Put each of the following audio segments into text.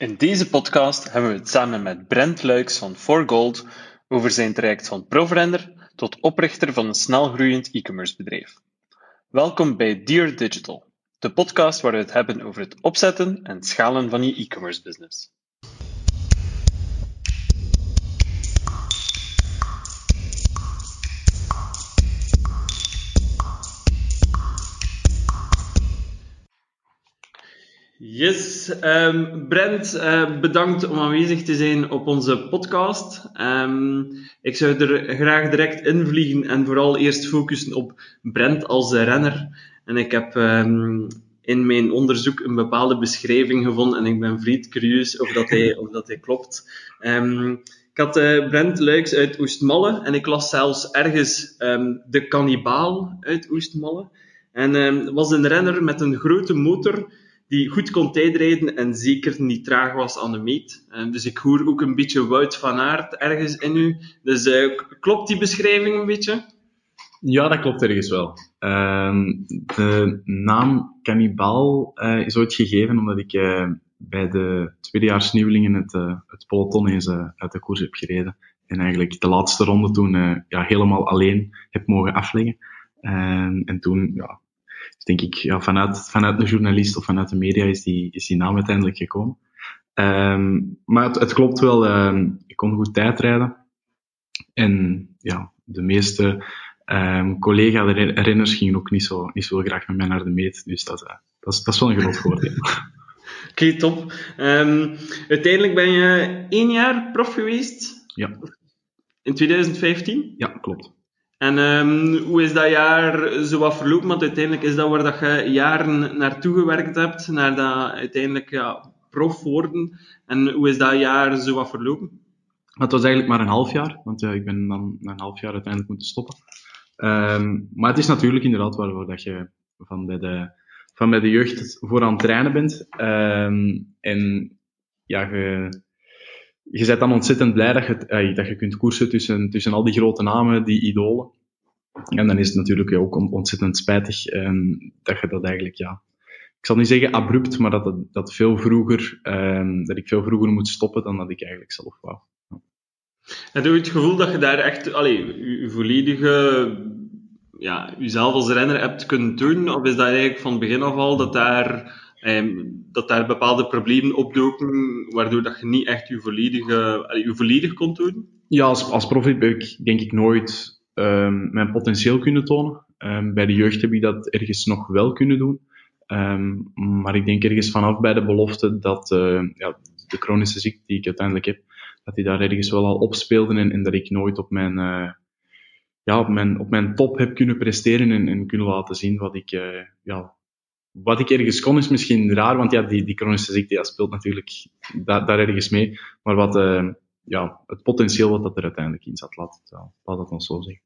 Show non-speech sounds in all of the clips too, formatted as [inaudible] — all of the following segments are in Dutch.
In deze podcast hebben we het samen met Brent Luiks van 4Gold over zijn traject van proverender tot oprichter van een snelgroeiend e-commerce bedrijf. Welkom bij Dear Digital, de podcast waar we het hebben over het opzetten en schalen van je e-commerce business. Yes, um, Brent, uh, bedankt om aanwezig te zijn op onze podcast. Um, ik zou er graag direct invliegen en vooral eerst focussen op Brent als renner. En ik heb um, in mijn onderzoek een bepaalde beschrijving gevonden en ik ben vreed curieus of dat hij, of dat hij klopt. ik had uh, Brent Luiks uit Oostmalle en ik las zelfs ergens de kannibaal uit Oostmalle. En was een renner met een grote motor die goed kon tijdrijden en zeker niet traag was aan de meet. Uh, dus ik hoor ook een beetje Wout van Aert ergens in u. Dus uh, klopt die beschrijving een beetje? Ja, dat klopt ergens wel. Uh, de naam Cannibal uh, is ooit gegeven omdat ik bij de tweedejaarsnieuwelingen het, het peloton eens uit de koers heb gereden. En eigenlijk de laatste ronde toen ja, helemaal alleen heb mogen afleggen. Ehm, en toen ja, denk ik, ja, vanuit, vanuit de journalist of vanuit de media is die, is die naam uiteindelijk gekomen. Um, maar het, het, klopt wel, um, ik kon goed tijdrijden. En ja, de meeste um, collega-renners gingen ook niet zo, niet zo graag met mij naar de meet. Dus dat, uh, dat, is, dat is wel een groot voordeel. [laughs] [laughs] Oké, okay, top. uiteindelijk ben je één jaar prof geweest? Ja. In 2015? Ja, klopt. En um, hoe is dat jaar zo wat verlopen? Want uiteindelijk is dat waar dat je jaren naartoe gewerkt hebt, naar dat uiteindelijk ja, prof worden. En hoe is dat jaar zo wat verlopen? Het was eigenlijk maar een half jaar, want ja, ik ben dan na een half jaar uiteindelijk moeten stoppen. Um, maar het is natuurlijk inderdaad waarvoor dat je van bij de, van bij de jeugd voor aan het trainen bent. Um, en ja, je, je bent dan ontzettend blij dat je, eh, dat je kunt koersen tussen, tussen al die grote namen, die idolen. En dan is het natuurlijk ook ontzettend spijtig um, dat je dat eigenlijk, ja, ik zal niet zeggen abrupt, maar dat, dat, veel vroeger, um, dat ik veel vroeger moet stoppen dan dat ik eigenlijk zelf wou. Ja. Heb je het gevoel dat je daar echt, allee, je, volledige, ja, jezelf als renner hebt kunnen doen? Of is dat eigenlijk van begin af al dat daar dat daar bepaalde problemen opdoken, waardoor dat je niet echt je volledige, je volledig kon doen? Ja, als, als prof heb ik denk ik nooit um, mijn potentieel kunnen tonen. Um, bij de jeugd heb ik dat ergens nog wel kunnen doen. maar ik denk ergens vanaf bij de belofte dat uh, ja, de chronische ziekte die ik uiteindelijk heb, dat die daar ergens wel al opspeelden en, en dat ik nooit op mijn, uh, ja, op mijn, op mijn top heb kunnen presteren en, en kunnen laten zien wat ik, uh, ja, wat ik ergens kon is misschien raar, want ja, die, die chronische ziekte ja, speelt natuurlijk da daar ergens mee. Maar wat, uh, ja, het potentieel wat dat er uiteindelijk in zat, laat het, laat het ons zo zeggen.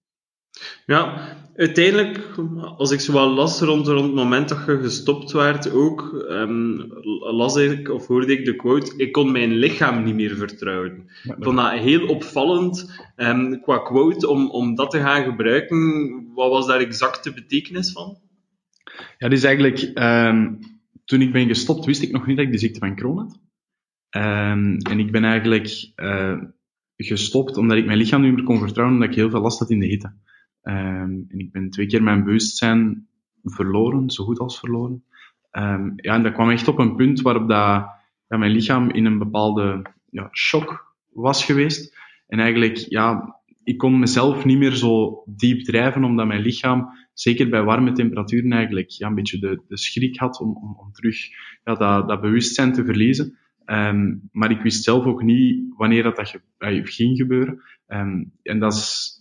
Ja, uiteindelijk, als ik zo wel las rond, rond het moment dat je gestopt werd ook, um, las ik of hoorde ik de quote, ik kon mijn lichaam niet meer vertrouwen. ik vond dat heel opvallend um, qua quote, om, om dat te gaan gebruiken. Wat was daar exact de betekenis van? Ja, dus eigenlijk, um, toen ik ben gestopt, wist ik nog niet dat ik de ziekte van Crohn had. Um, en ik ben eigenlijk uh, gestopt omdat ik mijn lichaam niet meer kon vertrouwen, omdat ik heel veel last had in de hitte. Um, en ik ben twee keer mijn bewustzijn verloren, zo goed als verloren. ja, en dat kwam echt op een punt waarop dat, ja, mijn lichaam in een bepaalde ja, shock was geweest. En eigenlijk, ja, ik kon mezelf niet meer zo diep drijven, omdat mijn lichaam zeker bij warme temperaturen eigenlijk ja, een beetje de, de schrik had om, om, om terug ja, dat, dat bewustzijn te verliezen. Um, maar ik wist zelf ook niet wanneer dat, dat ging gebeuren. Um, en dat is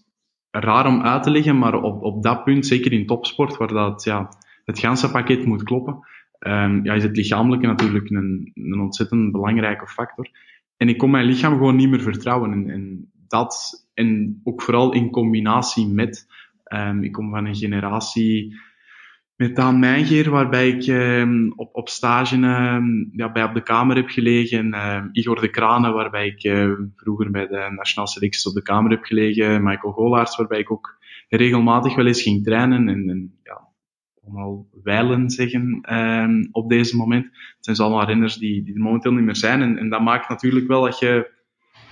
raar om uit te leggen, maar op, op dat punt, zeker in topsport, waar dat, ja, het ganse pakket moet kloppen, um, ja, is het lichamelijke natuurlijk een, een ontzettend belangrijke factor. En ik kon mijn lichaam gewoon niet meer vertrouwen. En, en dat, en ook vooral in combinatie met Um, ik kom van een generatie met Daan Mijngeer, waarbij ik um, op, op stage um, ja, bij op de Kamer heb gelegen. Igor de Kranen, waarbij ik vroeger bij de nationale selecties op de Kamer heb gelegen. Michael Golaerts, waarbij ik ook regelmatig wel eens ging trainen. En, en ja, allemaal wijlen zeggen op deze moment. Het zijn dus allemaal renners die, die er momenteel niet meer zijn. En, en dat maakt natuurlijk wel dat je,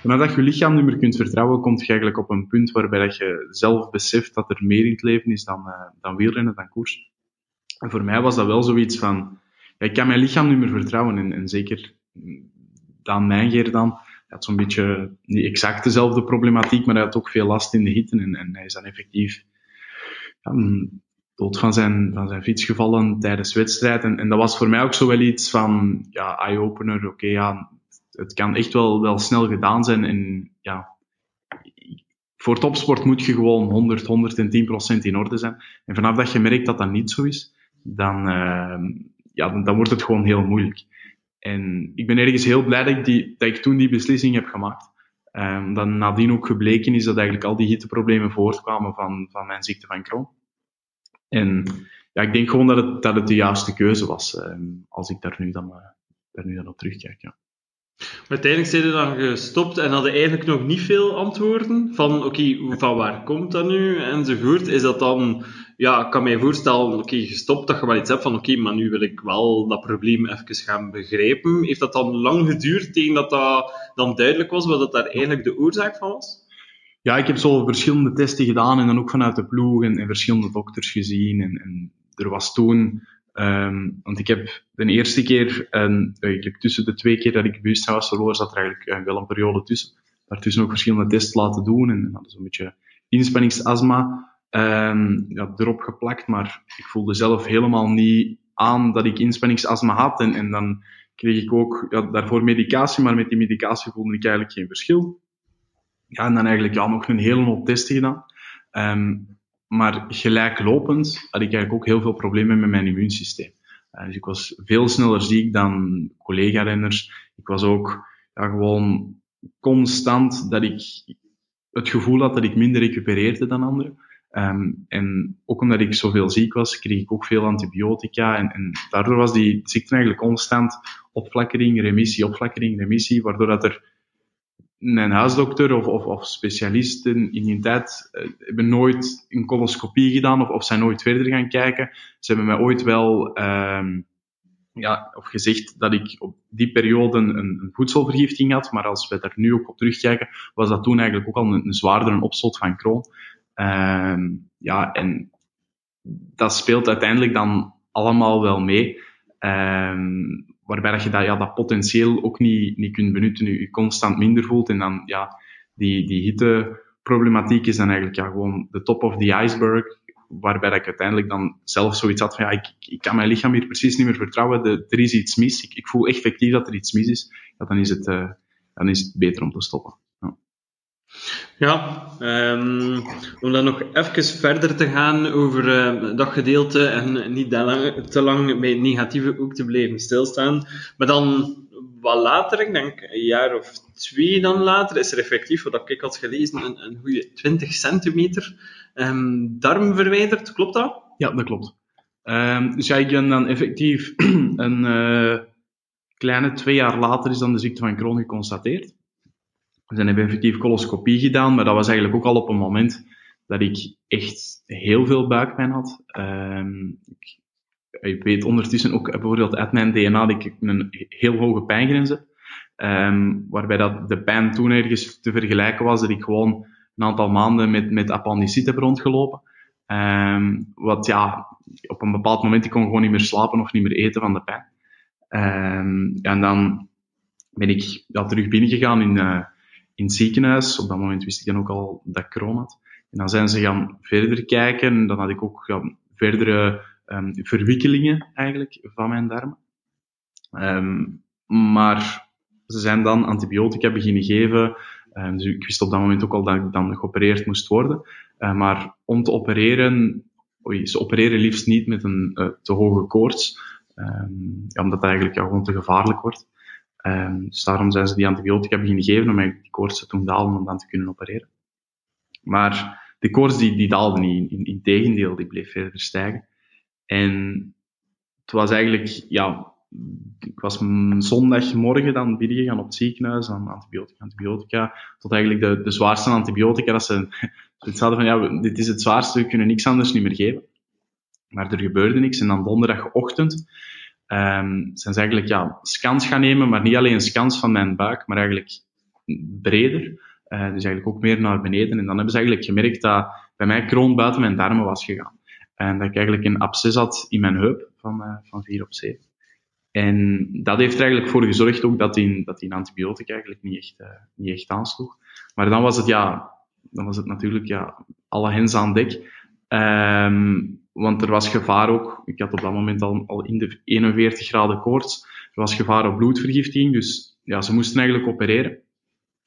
vanuit dat je lichaam niet meer kunt vertrouwen, komt je eigenlijk op een punt waarbij dat je zelf beseft dat er meer in het leven is dan, uh, dan wielrennen, dan koers. En voor mij was dat wel zoiets van, ik kan mijn lichaam niet meer vertrouwen. En, en zeker Dan Mijngeer dan, had zo'n beetje niet exact dezelfde problematiek, maar hij had ook veel last in de hitte. En, en hij is dan effectief ja, dood van zijn, van zijn fiets gevallen tijdens wedstrijd. En, en dat was voor mij ook zo wel iets van, ja, eye-opener, oké, ja, het kan echt wel, wel snel gedaan zijn. En ja, voor topsport moet je gewoon 100, 110 procent in orde zijn. En vanaf dat je merkt dat dat niet zo is, dan, uh, ja, dan, dan, wordt het gewoon heel moeilijk. En ik ben ergens heel blij dat ik, toen die beslissing heb gemaakt. Um, dat nadien ook gebleken is dat eigenlijk al die hitteproblemen voortkwamen van, van mijn ziekte van Crohn. En ja, ik denk gewoon dat het, dat het de juiste keuze was, um, als ik daar nu dan, nu dan op terugkijk. Ja. Uiteindelijk zijn er dan gestopt en hadden eigenlijk nog niet veel antwoorden van oké, van waar komt dat nu enzovoort. Is dat dan, ja, ik kan mij voorstellen, oké, okay, gestopt dat je wel iets hebt van oké, maar nu wil ik wel dat probleem even gaan begrijpen. Heeft dat dan lang geduurd tegen dat dat dan duidelijk was wat dat daar eigenlijk de oorzaak van was? Ja, ik heb zo verschillende testen gedaan en dan ook vanuit de ploeg en, en verschillende dokters gezien. En, en er was toen Um, want ik heb de eerste keer, en eigenlijk tussen de twee keer dat ik bewustzijn was verloren, zat er eigenlijk uh, wel een periode tussen. Daartussen ook verschillende tests laten doen en hadden zo'n beetje inspanningsasma um, ja, erop geplakt, maar ik voelde zelf helemaal niet aan dat ik inspanningsasma had en, dan kreeg ik ook daarvoor medicatie, maar met die medicatie voelde ik eigenlijk geen verschil. Ja, en dan eigenlijk ja, nog een hele hoop testen gedaan. Um, maar gelijklopend had ik eigenlijk ook heel veel problemen met mijn immuunsysteem. Uh, dus ik was veel sneller ziek dan collega-renners. Ik was ook ja, gewoon constant dat ik het gevoel had dat ik minder recupereerde dan anderen. Um, en ook omdat ik zoveel ziek was, kreeg ik ook veel antibiotica. En, en daardoor was die ziekte eigenlijk constant opflakkering, remissie, opflakkering, remissie, waardoor dat er mijn huisdokter of, of, of specialisten in die tijd uh, hebben nooit een coloscopie gedaan of, of zijn nooit verder gaan kijken. Ze hebben mij ooit wel uh, ja, of gezegd dat ik op die periode een, een, voedselvergiftiging had, maar als we daar nu ook op terugkijken, was dat toen eigenlijk ook al een, een zwaardere opstoot van Crohn. Uh, ja, en dat speelt uiteindelijk dan allemaal wel mee. Um, waarbij dat je dat, ja, dat potentieel ook niet, niet kunt benutten, je, je constant minder voelt. En dan, ja, die, die hitteproblematiek is dan eigenlijk ja, gewoon de top of the iceberg, waarbij dat ik uiteindelijk dan zelf zoiets had van, ja, ik, ik kan mijn lichaam hier precies niet meer vertrouwen, de, er is iets mis, ik, ik voel effectief dat er iets mis is, ja, dan, is het, uh, dan is het beter om te stoppen. Ja. Um, om dan nog even verder te gaan over uh, dat gedeelte en niet lang, te lang bij het negatieve ook te blijven stilstaan. Maar dan wat later, ik denk een jaar of twee dan later, is er effectief, wat ik had gelezen, een, een goede 20 centimeter um, darm verwijderd. Klopt dat? Ja, dat klopt. Um, dus ik ben dan effectief [clears throat] een uh, kleine twee jaar later is dan de ziekte van Crohn geconstateerd. We zijn effectief coloscopie gedaan, maar dat was eigenlijk ook al op een moment dat ik echt heel veel buikpijn had. Um, ik, weet ondertussen ook bijvoorbeeld uit mijn DNA dat ik een heel hoge pijngrens heb. Um, waarbij dat de pijn toen ergens te vergelijken was dat ik gewoon een aantal maanden met, met appendiciet heb rondgelopen. Um, wat ja, op een bepaald moment, ik kon gewoon niet meer slapen of niet meer eten van de pijn. En dan ben ik ja, terug binnengegaan in, uh, in ziekenhuis. Op dat moment wist ik dan ook al dat ik Crohn had. En dan zijn ze gaan verder kijken. Dan had ik ook verdere um, verwikkelingen eigenlijk van mijn darmen. Um, maar ze zijn dan antibiotica beginnen geven. Um, dus ik wist op dat moment ook al dat ik dan geopereerd moest worden. Maar om te opereren, ze opereren liefst niet met een uh, te hoge koorts. Omdat het eigenlijk gewoon te gevaarlijk wordt. Um, dus daarom zijn ze die antibiotica beginnen geven om die koorts te doen dalen om dan te kunnen opereren. Maar de koorts die, die daalde niet, in, in tegendeel, die bleef verder stijgen. En het was eigenlijk, ja, ik was zondagmorgen dan binnengegaan op het ziekenhuis aan antibiotica, antibiotica, tot eigenlijk de, de zwaarste antibiotica, dat ze [laughs] zoiets hadden van, ja, dit is het zwaarste, we kunnen niks anders niet meer geven. maar er gebeurde niks. En dan donderdagochtend um, zijn ze eigenlijk ja, scans gaan nemen, maar niet alleen scans van mijn buik, maar eigenlijk breder. Uh, dus eigenlijk ook meer naar beneden. En dan hebben ze eigenlijk gemerkt dat bij mij kroon buiten mijn darmen was gegaan. En dat ik eigenlijk een absces had in mijn heup van, uh, van 4 op 7. En dat heeft er eigenlijk voor gezorgd ook dat die, dat die antibiotica eigenlijk niet echt, uh, niet echt aansloeg. Maar dan was het ja, dan was het natuurlijk ja, alle hens aan dek. Um, want er was gevaar ook, ik had op dat moment al, in de 41 graden koorts, er was gevaar op bloedvergiftiging, dus ja, ze moesten eigenlijk opereren.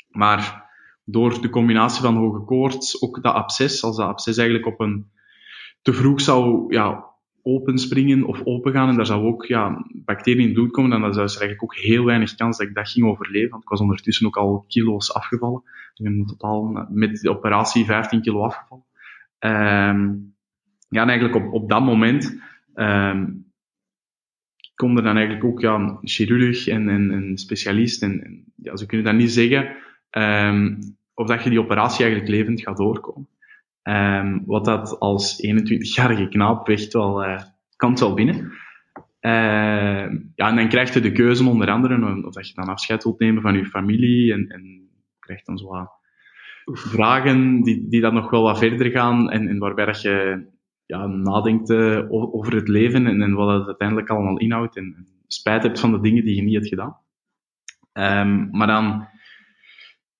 Maar door de combinatie van hoge koorts, ook dat absces, als dat absces eigenlijk op een te vroeg zou ja, openspringen of opengaan en daar zou ook ja, bacteriën in het bloed komen, dan zou er eigenlijk ook heel weinig kans dat ik dat ging overleven. Want ik was ondertussen ook al kilo's afgevallen. Ik ben totaal met de operatie 15 kilo afgevallen. Um, ja, en eigenlijk op, op dat moment um, komt er dan eigenlijk ook ja, een chirurg en een specialist. En, en, ja, ze kunnen dan niet zeggen um, of dat je die operatie eigenlijk levend gaat doorkomen. Um, wat dat als 21-jarige knaap echt wel, uh, kan wel binnen. Uh, ja, en dan krijg je de keuze onder andere of dat je dan afscheid wilt nemen van je familie en, en krijgt dan zo wat vragen die, die dan nog wel wat verder gaan en, en waarbij dat je ja, nadenkt uh, over het leven en, en, wat het uiteindelijk allemaal inhoudt en, spijt hebt van de dingen die je niet hebt gedaan. Um, maar dan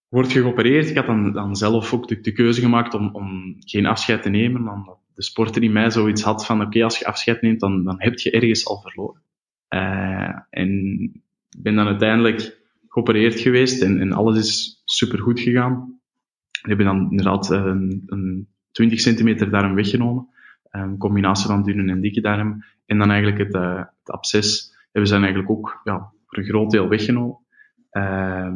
wordt je geopereerd. Ik had dan, dan zelf ook de, de keuze gemaakt om, om geen afscheid te nemen, omdat de sporter in mij zoiets had van oké, als je afscheid neemt, dan, dan heb je ergens al verloren. Uh, en ben dan uiteindelijk geopereerd geweest en, en alles is super goed gegaan. We hebben dan inderdaad een, een 20 centimeter darm weggenomen. Een combinatie van dunne en dikke darm. En dan eigenlijk het, uh, het absces hebben ze eigenlijk ook ja, voor een groot deel weggenomen. Uh,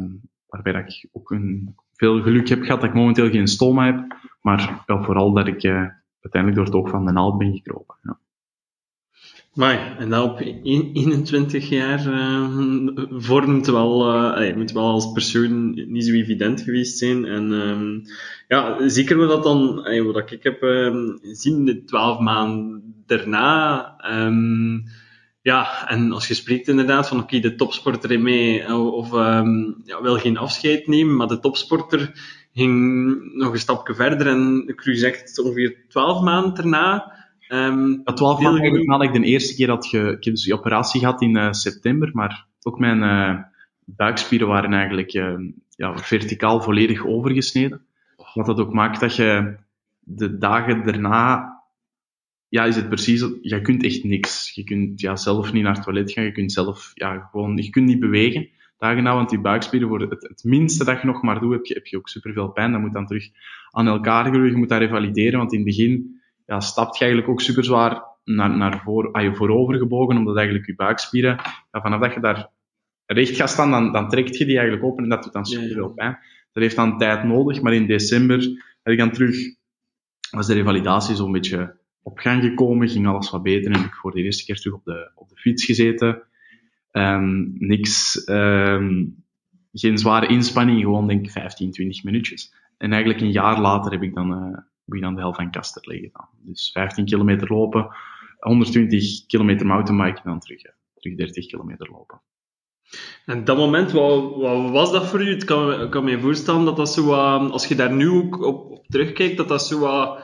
waarbij dat ik ook een, veel geluk heb gehad dat ik momenteel geen stoma heb. Maar ja, vooral dat ik uh, uiteindelijk door het oog van de naald ben gekropen. Ja. Maar, en dat op 21 jaar uh, vormt wel, uh, moet wel als persoon niet zo evident geweest zijn. En um, ja, zeker wat dat dan, wat ik heb uh, zien, de 12 maanden daarna. Um, ja, en als je spreekt inderdaad van oké, de topsporter in mij of um, ja, wil geen afscheid nemen, maar de topsporter ging nog een stapje verder en ik u zegt ongeveer 12 maanden daarna Um, ja, 12 maanden nadat ik de eerste keer had ge, ik heb dus die operatie gehad in uh, september, maar ook mijn uh, buikspieren waren eigenlijk uh, ja, verticaal volledig overgesneden. Wat dat ook maakt dat je de dagen daarna, ja, is het precies, je kunt echt niks. Je kunt ja, zelf niet naar het toilet gaan, je kunt zelf, ja, gewoon, je kunt niet bewegen. Dagen na, want die buikspieren worden, het, het, minste dat je nog maar doet, heb je, heb je ook superveel pijn. Dat moet dan terug aan elkaar groeien, je moet dat revalideren, want in het begin, ja, stapt je eigenlijk ook super zwaar naar, naar voor, ah, je voorover gebogen, omdat eigenlijk je buikspieren, ja, vanaf dat je daar recht gaat staan, dan, dan trekt je die eigenlijk open en dat doet dan super veel pijn. Dat heeft dan tijd nodig, maar in december heb ik dan terug, was de revalidatie zo'n beetje op gang gekomen, ging alles wat beter en heb ik voor de eerste keer terug op de, op de fiets gezeten. Um, niks, um, geen zware inspanning, gewoon denk ik 15, 20 minuutjes. En eigenlijk een jaar later heb ik dan uh, moet je dan de helft van Kaster liggen dan. Dus 15 kilometer lopen, 120 kilometer mountainbiken en dan terug, terug 30 kilometer lopen. En dat moment, wat, wat was dat voor u? Ik kan, kan me voorstellen dat dat zo, als je daar nu ook op, op terugkijkt, dat dat zo wat,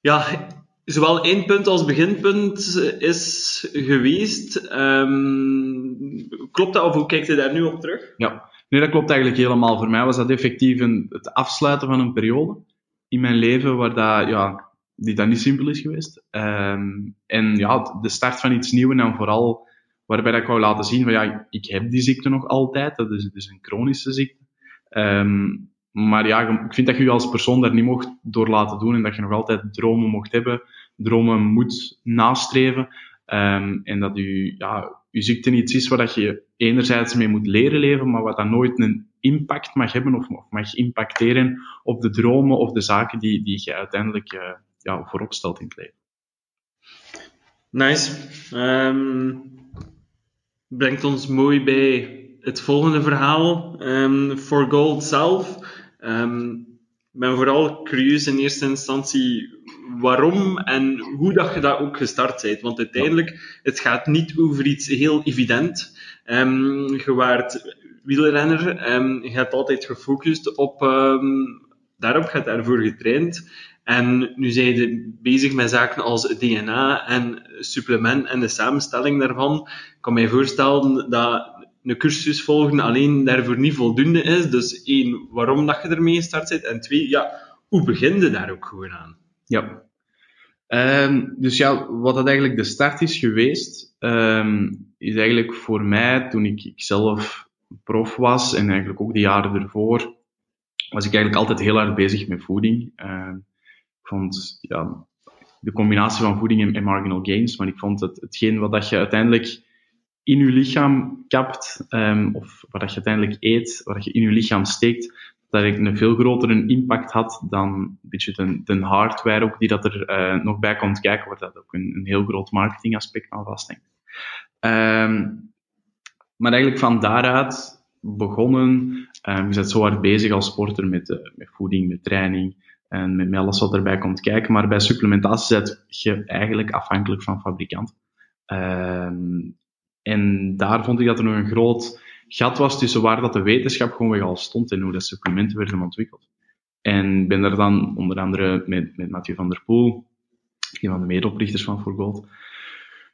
ja, zowel eindpunt als beginpunt is geweest. Um, klopt dat, of hoe kijkt je daar nu op terug? Ja, nee, dat klopt eigenlijk helemaal. Voor mij was dat effectief een, het afsluiten van een periode in mijn leven waar dat, ja, die dat niet simpel is geweest. Um, en ja, de start van iets nieuws en vooral waarbij dat ik wou laten zien van ja, ik heb die ziekte nog altijd. Dat is, het is een chronische ziekte. Um, maar ja, ik vind dat je je als persoon daar niet mocht door laten doen en dat je nog altijd dromen mocht hebben, dromen moet nastreven. Um, en dat je, ja, je ziekte iets is waar dat je enerzijds mee moet leren leven, maar wat dan nooit een impact mag hebben of, mag impacteren op de dromen of de zaken die, die je uiteindelijk uh, ja, voorop stelt in het leven. Nice. Um, brengt ons mooi bij het volgende verhaal. Um, For Gold zelf. Um, ik ben vooral curieus in eerste instantie waarom en hoe dat je dat ook gestart bent. Want uiteindelijk, het gaat niet over iets heel evident. Um, je waart wielrenner, um, je hebt altijd gefocust op, um, daarop, je hebt daarvoor getraind. En nu zijn je bezig met zaken als DNA en supplement en de samenstelling daarvan. Ik kan mij voorstellen dat een cursus volgen alleen daarvoor niet voldoende is. Dus één, waarom dat je ermee gestart bent. En twee, ja, hoe begin je daar ook gewoon aan? Ja. Um, dus ja, wat dat eigenlijk de start is geweest, um, is eigenlijk voor mij, toen ik, ik zelf prof was en eigenlijk ook de jaren ervoor, was ik eigenlijk altijd heel hard bezig met voeding. Uh, ik vond ja, de combinatie van voeding en, marginal gains, maar ik vond het, hetgeen wat dat je uiteindelijk in je lichaam kapt, um, of wat dat je uiteindelijk eet, wat je in je lichaam steekt, dat ik een veel grotere impact had dan een beetje de, hardware ook die dat er uh, nog bij komt kijken, waar dat ook een, een heel groot marketingaspect aan vasthangt. Um, maar eigenlijk van daaruit begonnen, um, je bent zo hard bezig als sporter met, uh, met voeding, met training en met, alles wat erbij komt kijken, maar bij supplementatie zit je eigenlijk afhankelijk van fabrikant. Um, en daar vond ik dat er nog een groot gat was tussen waar dat de wetenschap gewoon al stond en hoe de supplementen werden ontwikkeld. En ben daar dan onder andere met, met Mathieu van der Poel, een van de medeoprichters van For Gold,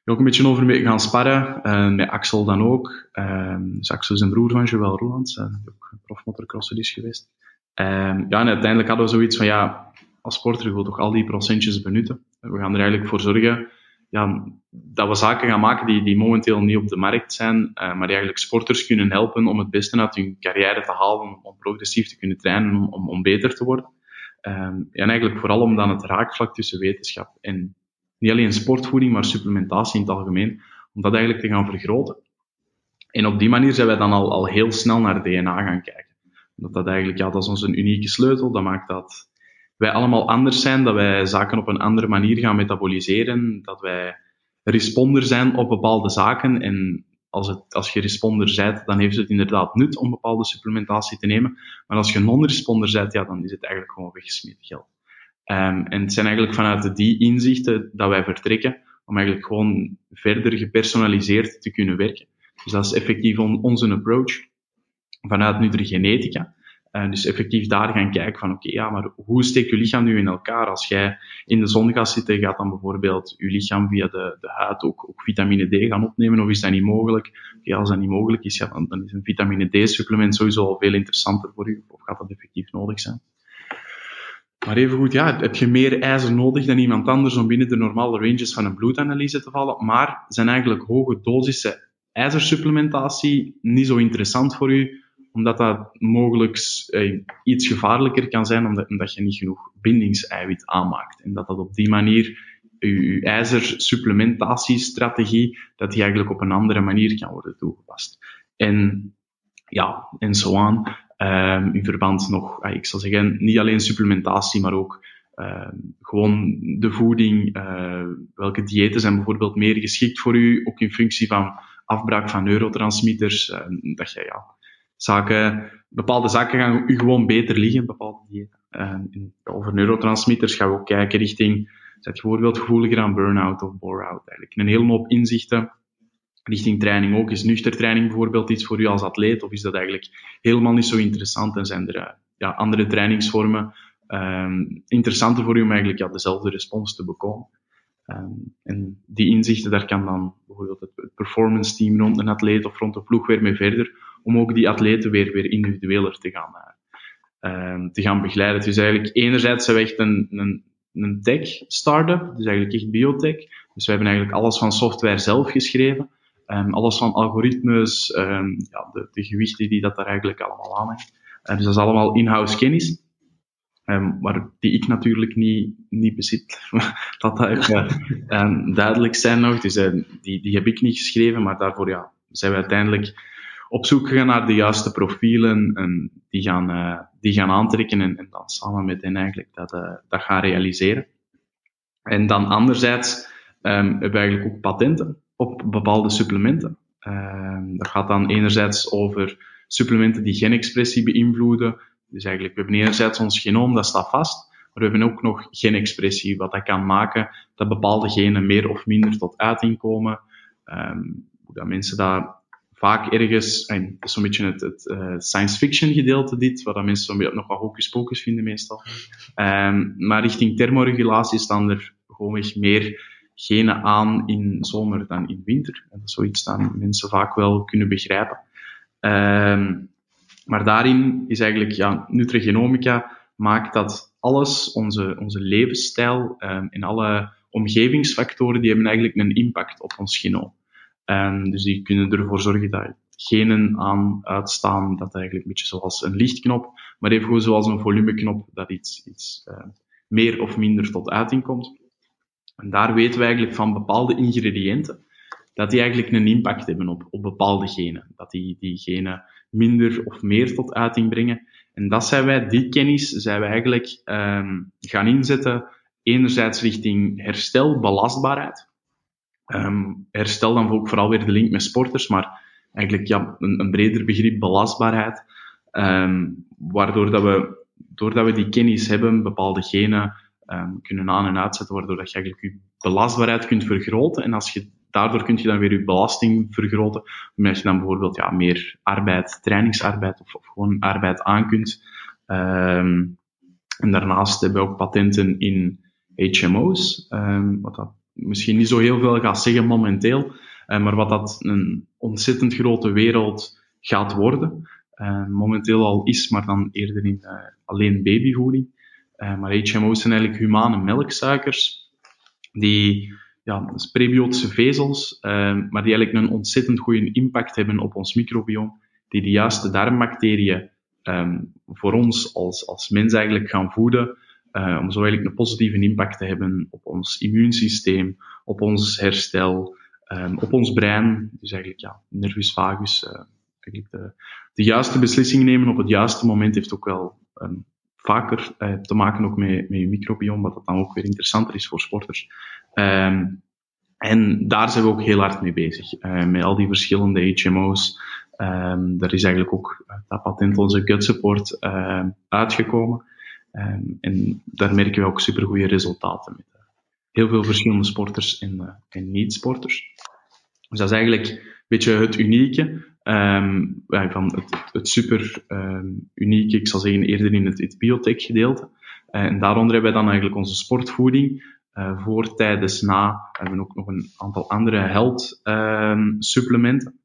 ook een beetje over mee gaan sparren. Uh, met Axel dan ook. Uh, dus Axel is een broer van Joël Roelands, uh, die ook profmotorcrosser is geweest. Ehm, ja, en uiteindelijk hadden we zoiets van, ja, als sporter wil toch al die procentjes benutten. We gaan er eigenlijk voor zorgen ja, dat we zaken gaan maken die, die momenteel niet op de markt zijn, uh, maar die eigenlijk sporters kunnen helpen om het beste uit hun carrière te halen, om, progressief te kunnen trainen, om, om, beter te worden. Um, en eigenlijk vooral om dan het raakvlak tussen wetenschap en niet alleen sportvoeding, maar supplementatie in het algemeen, om dat eigenlijk te gaan vergroten. En op die manier zijn wij dan al, al heel snel naar DNA gaan kijken. Dat dat eigenlijk, ja, dat is onze unieke sleutel, dat maakt dat wij allemaal anders zijn, dat wij zaken op een andere manier gaan metaboliseren, dat wij responder zijn op bepaalde zaken. En als, het, als je responder bent, dan heeft het inderdaad nut om bepaalde supplementatie te nemen. Maar als je non-responder bent, ja, dan is het eigenlijk gewoon weggesmeten geld. Um, en het zijn eigenlijk vanuit die inzichten dat wij vertrekken om eigenlijk gewoon verder gepersonaliseerd te kunnen werken. Dus dat is effectief on, onze approach vanuit nutrigenetica. Uh, dus effectief daar gaan kijken van, oké, ja, maar hoe steekt je lichaam nu in elkaar? Als jij in de zon gaat zitten, gaat dan bijvoorbeeld je lichaam via de, de huid ook, ook vitamine D gaan opnemen, of is dat niet mogelijk? Okay, als dat niet mogelijk is, ja, dan, dan is een vitamine D-supplement sowieso al veel interessanter voor u, of gaat dat effectief nodig zijn? Maar evengoed, ja, heb je meer ijzer nodig dan iemand anders om binnen de normale ranges van een bloedanalyse te vallen, maar zijn eigenlijk hoge dosissen ijzersupplementatie niet zo interessant voor u, omdat dat mogelijk eh, iets gevaarlijker kan zijn, omdat, je niet genoeg bindingseiwit aanmaakt. En dat dat op die manier je ijzersupplementatiestrategie, dat die eigenlijk op een andere manier kan worden toegepast. En ja, en zo aan. Um, in verband nog, ah, ik zal zeggen, niet alleen supplementatie, maar ook uh, gewoon de voeding. Uh, welke diëten zijn bijvoorbeeld meer geschikt voor u, ook in functie van afbraak van neurotransmitters. Uh, dat je ja, zaken, bepaalde zaken gaan u gewoon beter liggen, bepaalde diëten. over neurotransmitters gaan we ook kijken richting, zet bijvoorbeeld gevoeliger aan burn-out of bore-out. Eigenlijk een hele hoop inzichten richting training ook. Is nuchter training bijvoorbeeld iets voor u als atleet, of is dat eigenlijk helemaal niet zo interessant en zijn er uh, ja, andere trainingsvormen um, interessanter voor u om eigenlijk ja, dezelfde respons te bekomen? Um, en die inzichten, daar kan dan bijvoorbeeld het performance team rond een atleet of rond de ploeg weer mee verder, om ook die atleten weer, weer individueler te gaan, uh, te gaan begeleiden. Is eigenlijk enerzijds zijn we echt een, een, een tech startup, dus eigenlijk echt biotech. Dus we hebben eigenlijk alles van software zelf geschreven. Um, alles van algoritmes, um, ja, de, de, gewichten die dat daar eigenlijk allemaal aan hangt. Uh, dus dat is allemaal in-house kennis. Maar die ik natuurlijk niet, niet bezit. [laughs] dat dat uh, duidelijk zijn nog. Dus die, die heb ik niet geschreven, maar daarvoor ja, zijn we uiteindelijk op zoek gegaan naar de juiste profielen en die gaan, uh, die gaan aantrekken en, en, dan samen met hen eigenlijk dat, dat gaan realiseren. En dan anderzijds hebben we eigenlijk ook patenten op bepaalde supplementen. Uh, dat gaat dan enerzijds over supplementen die genexpressie beïnvloeden. Dus eigenlijk, we hebben enerzijds ons genoom, dat staat vast. Maar we hebben ook nog geen expressie, wat dat kan maken dat bepaalde genen meer of minder tot uiting komen. Um, dat mensen daar vaak ergens, en dat is zo'n beetje het, uh, science fiction gedeelte dit, waar dat mensen beetje nog wat hocus pocus vinden meestal. Um, maar richting thermoregulatie staan er gewoonweg meer genen aan in zomer dan in winter. En dat is zoiets dat mensen vaak wel kunnen begrijpen. Um, maar daarin is eigenlijk, ja, nutrigenomica maakt dat alles, onze, onze levensstijl um, en alle omgevingsfactoren, die hebben eigenlijk een impact op ons genoom. Um, dus die kunnen ervoor zorgen dat genen aan uitstaan, dat eigenlijk een beetje zoals een lichtknop, maar even zoals een volumeknop, dat iets, iets meer of minder tot uiting komt. En daar weten we eigenlijk van bepaalde ingrediënten, dat die eigenlijk een impact hebben op, op bepaalde genen. Dat die, die genen minder of meer tot uiting brengen. En dat zijn wij, die kennis zijn wij eigenlijk um, gaan inzetten, enerzijds richting herstel, belastbaarheid. Um, herstel dan ook vooral weer de link met sporters, maar eigenlijk ja, een, breder begrip belastbaarheid. Um, waardoor dat we, doordat we die kennis hebben, bepaalde genen um, kunnen aan- en uitzetten, waardoor dat je eigenlijk je belastbaarheid kunt vergroten. En als je, daardoor kun je dan weer je belasting vergroten, omdat je dan bijvoorbeeld ja, meer arbeid, trainingsarbeid of, of gewoon arbeid aan kunt. Um, en daarnaast hebben we ook patenten in HMO's, um, wat dat misschien niet zo heel veel gaat zeggen momenteel, uh, maar wat dat een ontzettend grote wereld gaat worden. Uh, momenteel al is, maar dan eerder in uh, alleen babyvoeding. Uh, maar HMO's zijn eigenlijk humane melksuikers, die ja, prebiotische vezels, uh, maar die eigenlijk een ontzettend goede impact hebben op ons microbiome, die de juiste darmbacteriën um, voor ons als, als mens eigenlijk gaan voeden, uh, om zo eigenlijk een positieve impact te hebben op ons immuunsysteem, op ons herstel, um, op ons brein, dus eigenlijk ja, nervus vagus, de, de juiste beslissing nemen op het juiste moment heeft ook wel vaker uh, te maken ook met, met je microbiome, wat dat dan ook weer interessanter is voor sporters. Um, en daar zijn we ook heel hard mee bezig, uh, met al die verschillende HMO's. Um, daar is eigenlijk ook dat patent onze gut support uh, uitgekomen. En daar merken we ook supergoeie resultaten met. Heel veel verschillende sporters en, uh, en niet-sporters. Dus dat is eigenlijk een beetje het unieke um, van het, het super um, unieke, ik zal zeggen eerder in het, het biotech gedeelte. Uh, en daaronder hebben wij dan eigenlijk onze sportvoeding, uh, voor, tijdens, na. We hebben ook nog een aantal andere health um, supplementen.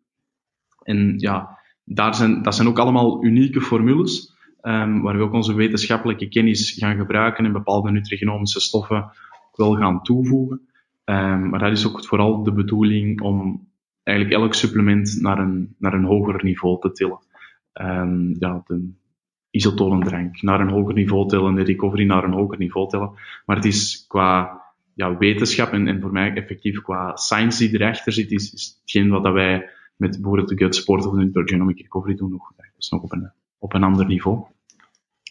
En ja, daar zijn, dat zijn ook allemaal unieke formules, waar we ook onze wetenschappelijke kennis gaan gebruiken en bepaalde nutrigenomische stoffen wel gaan toevoegen. Maar dat is ook vooral de bedoeling om eigenlijk elk supplement naar een, naar een hoger niveau te tillen. Um, ja, de isotonendrank naar een hoger niveau tillen, de recovery naar een hoger niveau tillen. Maar het is qua ja, wetenschap en, en voor mij effectief qua science die erachter zit, is, is hetgeen wat dat wij met bijvoorbeeld de gut sport of de genomic recovery doen nog. Dat is nog op een, op een ander niveau.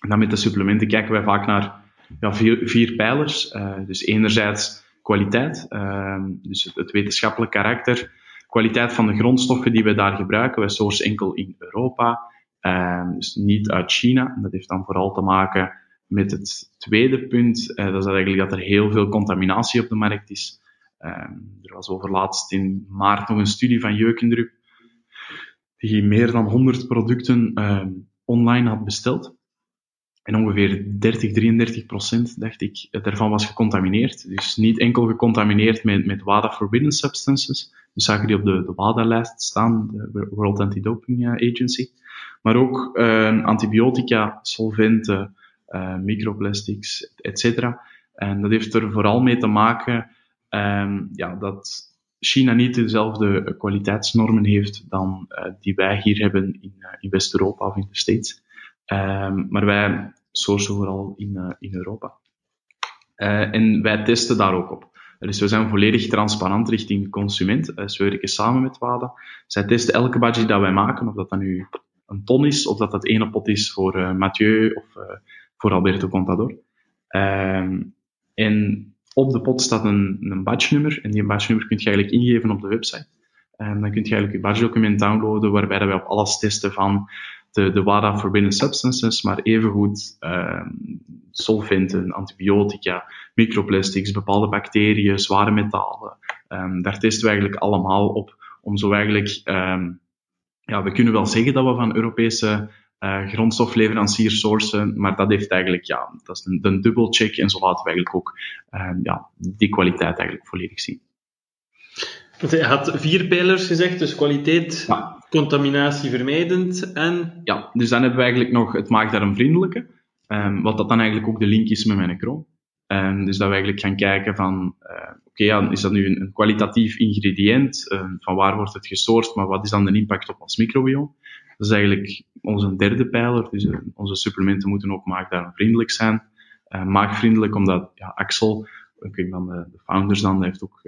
En dan met de supplementen kijken wij vaak naar ja, vier, vier pijlers. Uh, dus enerzijds kwaliteit, uh, dus het, het wetenschappelijk karakter, kwaliteit van de grondstoffen die we daar gebruiken. Wij sourcen enkel in Europa, uh, dus niet uit China. Dat heeft dan vooral te maken met het tweede punt, uh, dat is eigenlijk dat er heel veel contaminatie op de markt is. Uh, er was overlaatst in maart nog een studie van Jeukendrup, die meer dan 100 producten uh, online had besteld. En ongeveer 30, 33 procent, dacht ik, daarvan was gecontamineerd. Dus niet enkel gecontamineerd met, met WADA Forbidden Substances, dus zagen die op de, de WADA-lijst staan, de World Anti-Doping Agency, maar ook uh, antibiotica, solventen, uh, microplastics, etc. En dat heeft er vooral mee te maken um, ja, dat China niet dezelfde kwaliteitsnormen heeft dan die wij hier hebben in, in West-Europa of in de States. Um, maar wij sourcen vooral in, in Europa. En wij testen daar ook op. Dus we zijn volledig transparant richting de consument. Dus we werken samen met WADA. Zij testen elke budget dat wij maken, of dat dat nu een ton is, of dat dat ene pot is voor uh, Mathieu of voor Alberto Contador. Um, en op de pot staat een, een badge-nummer. En die badge-nummer kun je eigenlijk ingeven op de website. En dan kun je eigenlijk je badge-document downloaden, waarbij wij op alles testen van de, de WADA Forbidden Substances, maar evengoed uh, solventen, antibiotica, microplastics, bepaalde bacteriën, zware metalen. Um, daar testen we eigenlijk allemaal op om zo eigenlijk, um, ja, we kunnen wel zeggen dat we van Europese uh, grondstofleveranciers sourcen, maar dat heeft eigenlijk, ja, dat is een, een dubbelcheck en zo laten we eigenlijk ook ja, die kwaliteit eigenlijk volledig zien. Je had vier pijlers gezegd, dus kwaliteit, ja. Contaminatie vermijdend en... Ja, dus dan hebben we eigenlijk nog het maagdarmvriendelijke, um, wat dat dan eigenlijk ook de link is met mijn kroon. Um, dus dat we eigenlijk gaan kijken van, uh, oké, ja, is dat nu een, kwalitatief ingrediënt? Uh, van waar wordt het gesourced, maar wat is dan de impact op ons microbiome? Dat is eigenlijk onze derde pijler. Dus uh, onze supplementen moeten ook maagdarmvriendelijk zijn. Maagvriendelijk, omdat ja, Axel, een van de, de founders dan, heeft ook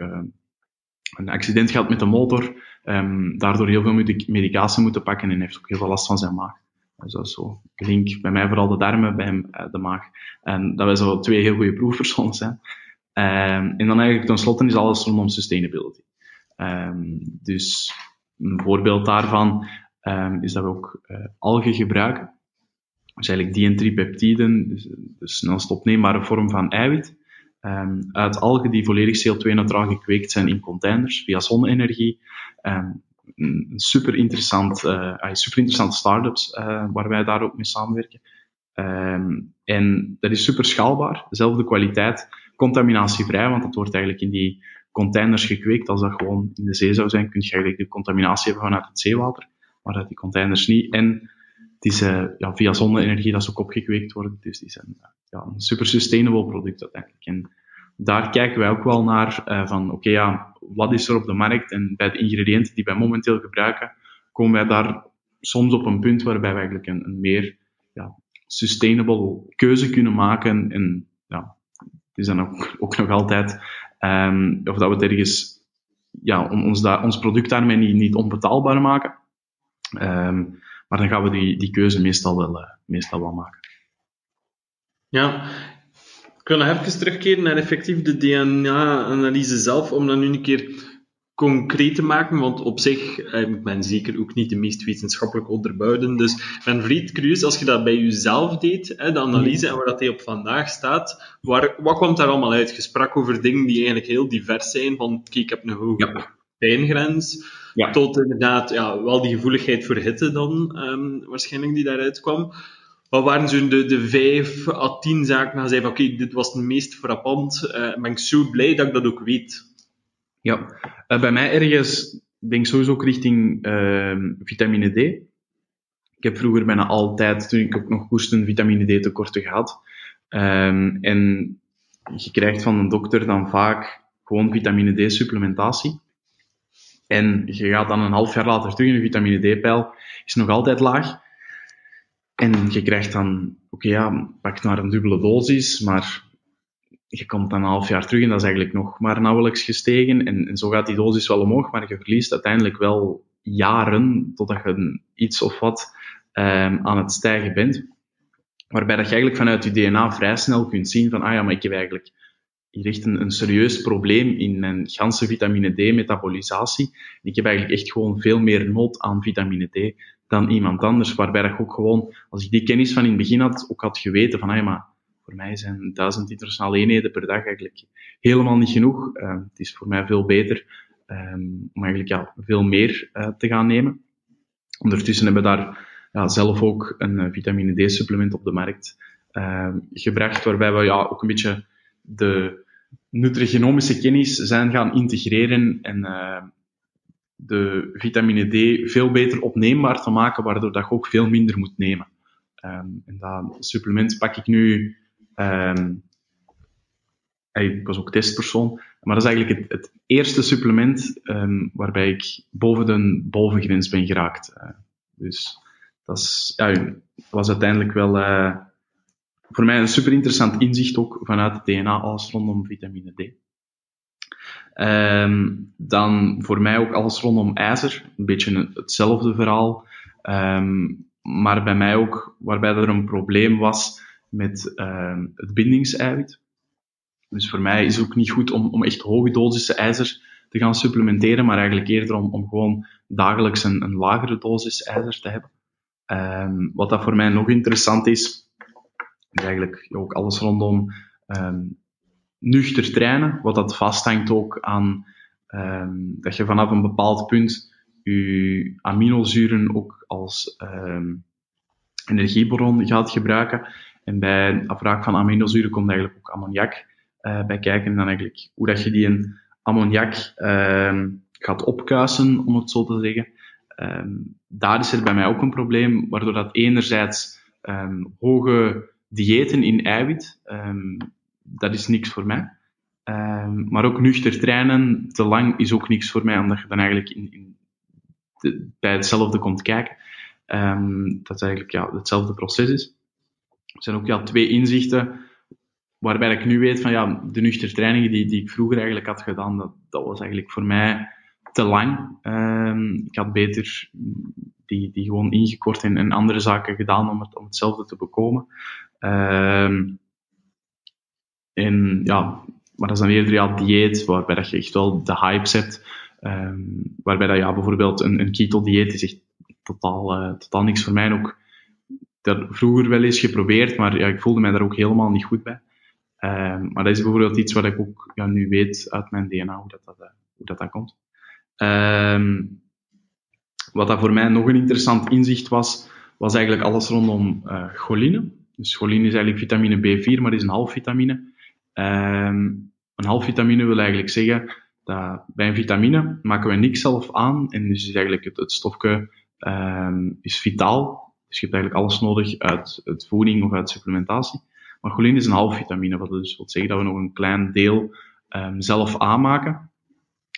een accident gehad met de motor. Um, daardoor heel veel medicatie moeten pakken en heeft ook heel veel last van zijn maag. Dus dat is zo. Link bij mij vooral de darmen, bij hem de maag. En dat wij zo twee heel goede proefpersonen zijn. Um, en dan eigenlijk tenslotte is alles rondom sustainability. Um, dus een voorbeeld daarvan is dat we ook uh, algen gebruiken. Dus eigenlijk dientripeptiden, dus de snelst opneembare vorm van eiwit, um, uit algen die volledig CO2-neutraal gekweekt zijn in containers via zonne-energie. Um, super interessant, uh, super interessante start-ups uh, waar wij daar ook mee samenwerken. Um, en dat is super schaalbaar, dezelfde kwaliteit, contaminatievrij, want dat wordt eigenlijk in die containers gekweekt. Als dat gewoon in de zee zou zijn, kun je eigenlijk de contaminatie hebben vanuit het zeewater maar uit die containers niet. En het is ja, via zonne-energie dat ze ook opgekweekt worden. Dus die zijn ja, een super sustainable product uiteindelijk. En daar kijken wij ook wel naar uh, van oké, ja, wat is er op de markt? En bij de ingrediënten die wij momenteel gebruiken, komen wij daar soms op een punt waarbij we eigenlijk een, een meer ja, sustainable keuze kunnen maken. En ja, het is dan ook, ook nog altijd um, of dat we ergens ja, ons, ons product daarmee niet, niet onbetaalbaar maken. Um, maar dan gaan we die, die keuze meestal wel, uh, meestal wel maken. Ja, ik wil nog even terugkeren naar effectief de DNA-analyse zelf, om dat nu een keer concreet te maken, want op zich, eh, ik ben zeker ook niet de meest wetenschappelijk onderbouwde, dus ik ben curieus, als je dat bij jezelf deed, de analyse en waar dat hij op vandaag staat, waar, wat kwam daar allemaal uit? Je sprak over dingen die eigenlijk heel divers zijn, van kijk, ik heb een hoge ja. Pijngrens, ja. Tot inderdaad, ja, wel die gevoeligheid voor hitte dan, um, waarschijnlijk, die daaruit kwam. Wat waren zo de, de vijf à tien zaken dan zei van, oké, dit was het meest frappant. Uh, ben ik zo blij dat ik dat ook weet. Ja, uh, bij mij ergens, denk sowieso ook richting uh, vitamine D. Ik heb vroeger bijna altijd, toen ik ook nog koerste, vitamine D tekorten gehad. Um, en je krijgt van een dokter dan vaak gewoon vitamine D supplementatie. En je gaat dan een half jaar later terug en je vitamine D-peil is nog altijd laag. En je krijgt dan, oké ja, pak naar een dubbele dosis, maar je komt dan een half jaar terug en dat is eigenlijk nog maar nauwelijks gestegen. En, en zo gaat die dosis wel omhoog, maar je verliest uiteindelijk wel jaren totdat je iets of wat um, aan het stijgen bent. Waarbij dat je eigenlijk vanuit je DNA vrij snel kunt zien van, ah ja, maar ik heb eigenlijk hier echt een, serieus probleem in mijn ganse vitamine D-metabolisatie. Ik heb eigenlijk echt gewoon veel meer nood aan vitamine D dan iemand anders. Waarbij ik ook gewoon, als ik die kennis van in het begin had, ook had geweten van, hey, maar voor mij zijn duizend internationale eenheden per dag eigenlijk helemaal niet genoeg. Uh, het is voor mij veel beter um, om eigenlijk ja, veel meer uh, te gaan nemen. Ondertussen hebben we daar ja, zelf ook een uh, vitamine D-supplement op de markt gebracht, waarbij we ja, ook een beetje de nutrigenomische kennis zijn gaan integreren en uh, de vitamine D veel beter opneembaar te maken, waardoor dat je ook veel minder moet nemen. Um, en dat supplement pak ik nu. Um, ik was ook testpersoon, maar dat is eigenlijk het, eerste supplement um, waarbij ik boven de bovengrens ben geraakt. Uh, dus dat is, ja, was uiteindelijk wel. Uh, voor mij een super interessant inzicht ook vanuit het DNA, alles rondom vitamine D. Um, dan voor mij ook alles rondom ijzer, een beetje hetzelfde verhaal. Um, maar bij mij ook, waarbij er een probleem was met um, het bindingseiwit. Dus voor mij is het ook niet goed om, om echt hoge dosissen ijzer te gaan supplementeren, maar eigenlijk eerder om, om gewoon dagelijks een, een lagere dosis ijzer te hebben. Ehm, wat dat voor mij nog interessant is, is eigenlijk ook alles rondom ehm, nuchter trainen, wat dat vasthangt ook aan ehm, dat je vanaf een bepaald punt je aminozuren ook als energiebron gaat gebruiken. En bij afbraak van aminozuren komt eigenlijk ook ammoniak uh, bij kijken. En dan eigenlijk hoe dat je die ammoniak gaat opkuisen, om het zo te zeggen. Daar is er bij mij ook een probleem, waardoor dat enerzijds hoge diëten in eiwit, um, dat is niks voor mij. maar ook nuchter trainen te lang is ook niks voor mij, omdat je dan eigenlijk in, in de, bij hetzelfde komt kijken. dat eigenlijk ja, hetzelfde proces is. Er zijn ook ja, twee inzichten waarbij ik nu weet van ja, de nuchter trainingen die, die ik vroeger eigenlijk had gedaan, dat, dat was eigenlijk voor mij te lang. Um, ik had beter die, die gewoon ingekort en, en andere zaken gedaan om, het, om hetzelfde te bekomen. Um, ja, maar dat is dan eerder dieet, waarbij dat je echt wel de hype hebt. Um, waarbij dat ja, bijvoorbeeld een, een keto-dieet is echt totaal, uh, totaal niks voor mij. Ook dat vroeger wel eens geprobeerd, maar ja, ik voelde mij daar ook helemaal niet goed bij. Um, maar dat is bijvoorbeeld iets wat ik ook ja, nu weet uit mijn DNA, hoe dat, dat, hoe dat komt. Um, wat dat voor mij nog een interessant inzicht was, was eigenlijk alles rondom uh, choline. Dus choline is eigenlijk vitamine B4, maar is een half vitamine. Um, een half vitamine wil eigenlijk zeggen dat bij een vitamine maken we niks zelf aan. En dus is eigenlijk het, stofje um, is vitaal. Dus je hebt eigenlijk alles nodig uit, uit voeding of uit supplementatie. Maar choline is een half vitamine, wat dus wil zeggen dat we nog een klein deel um, zelf aanmaken.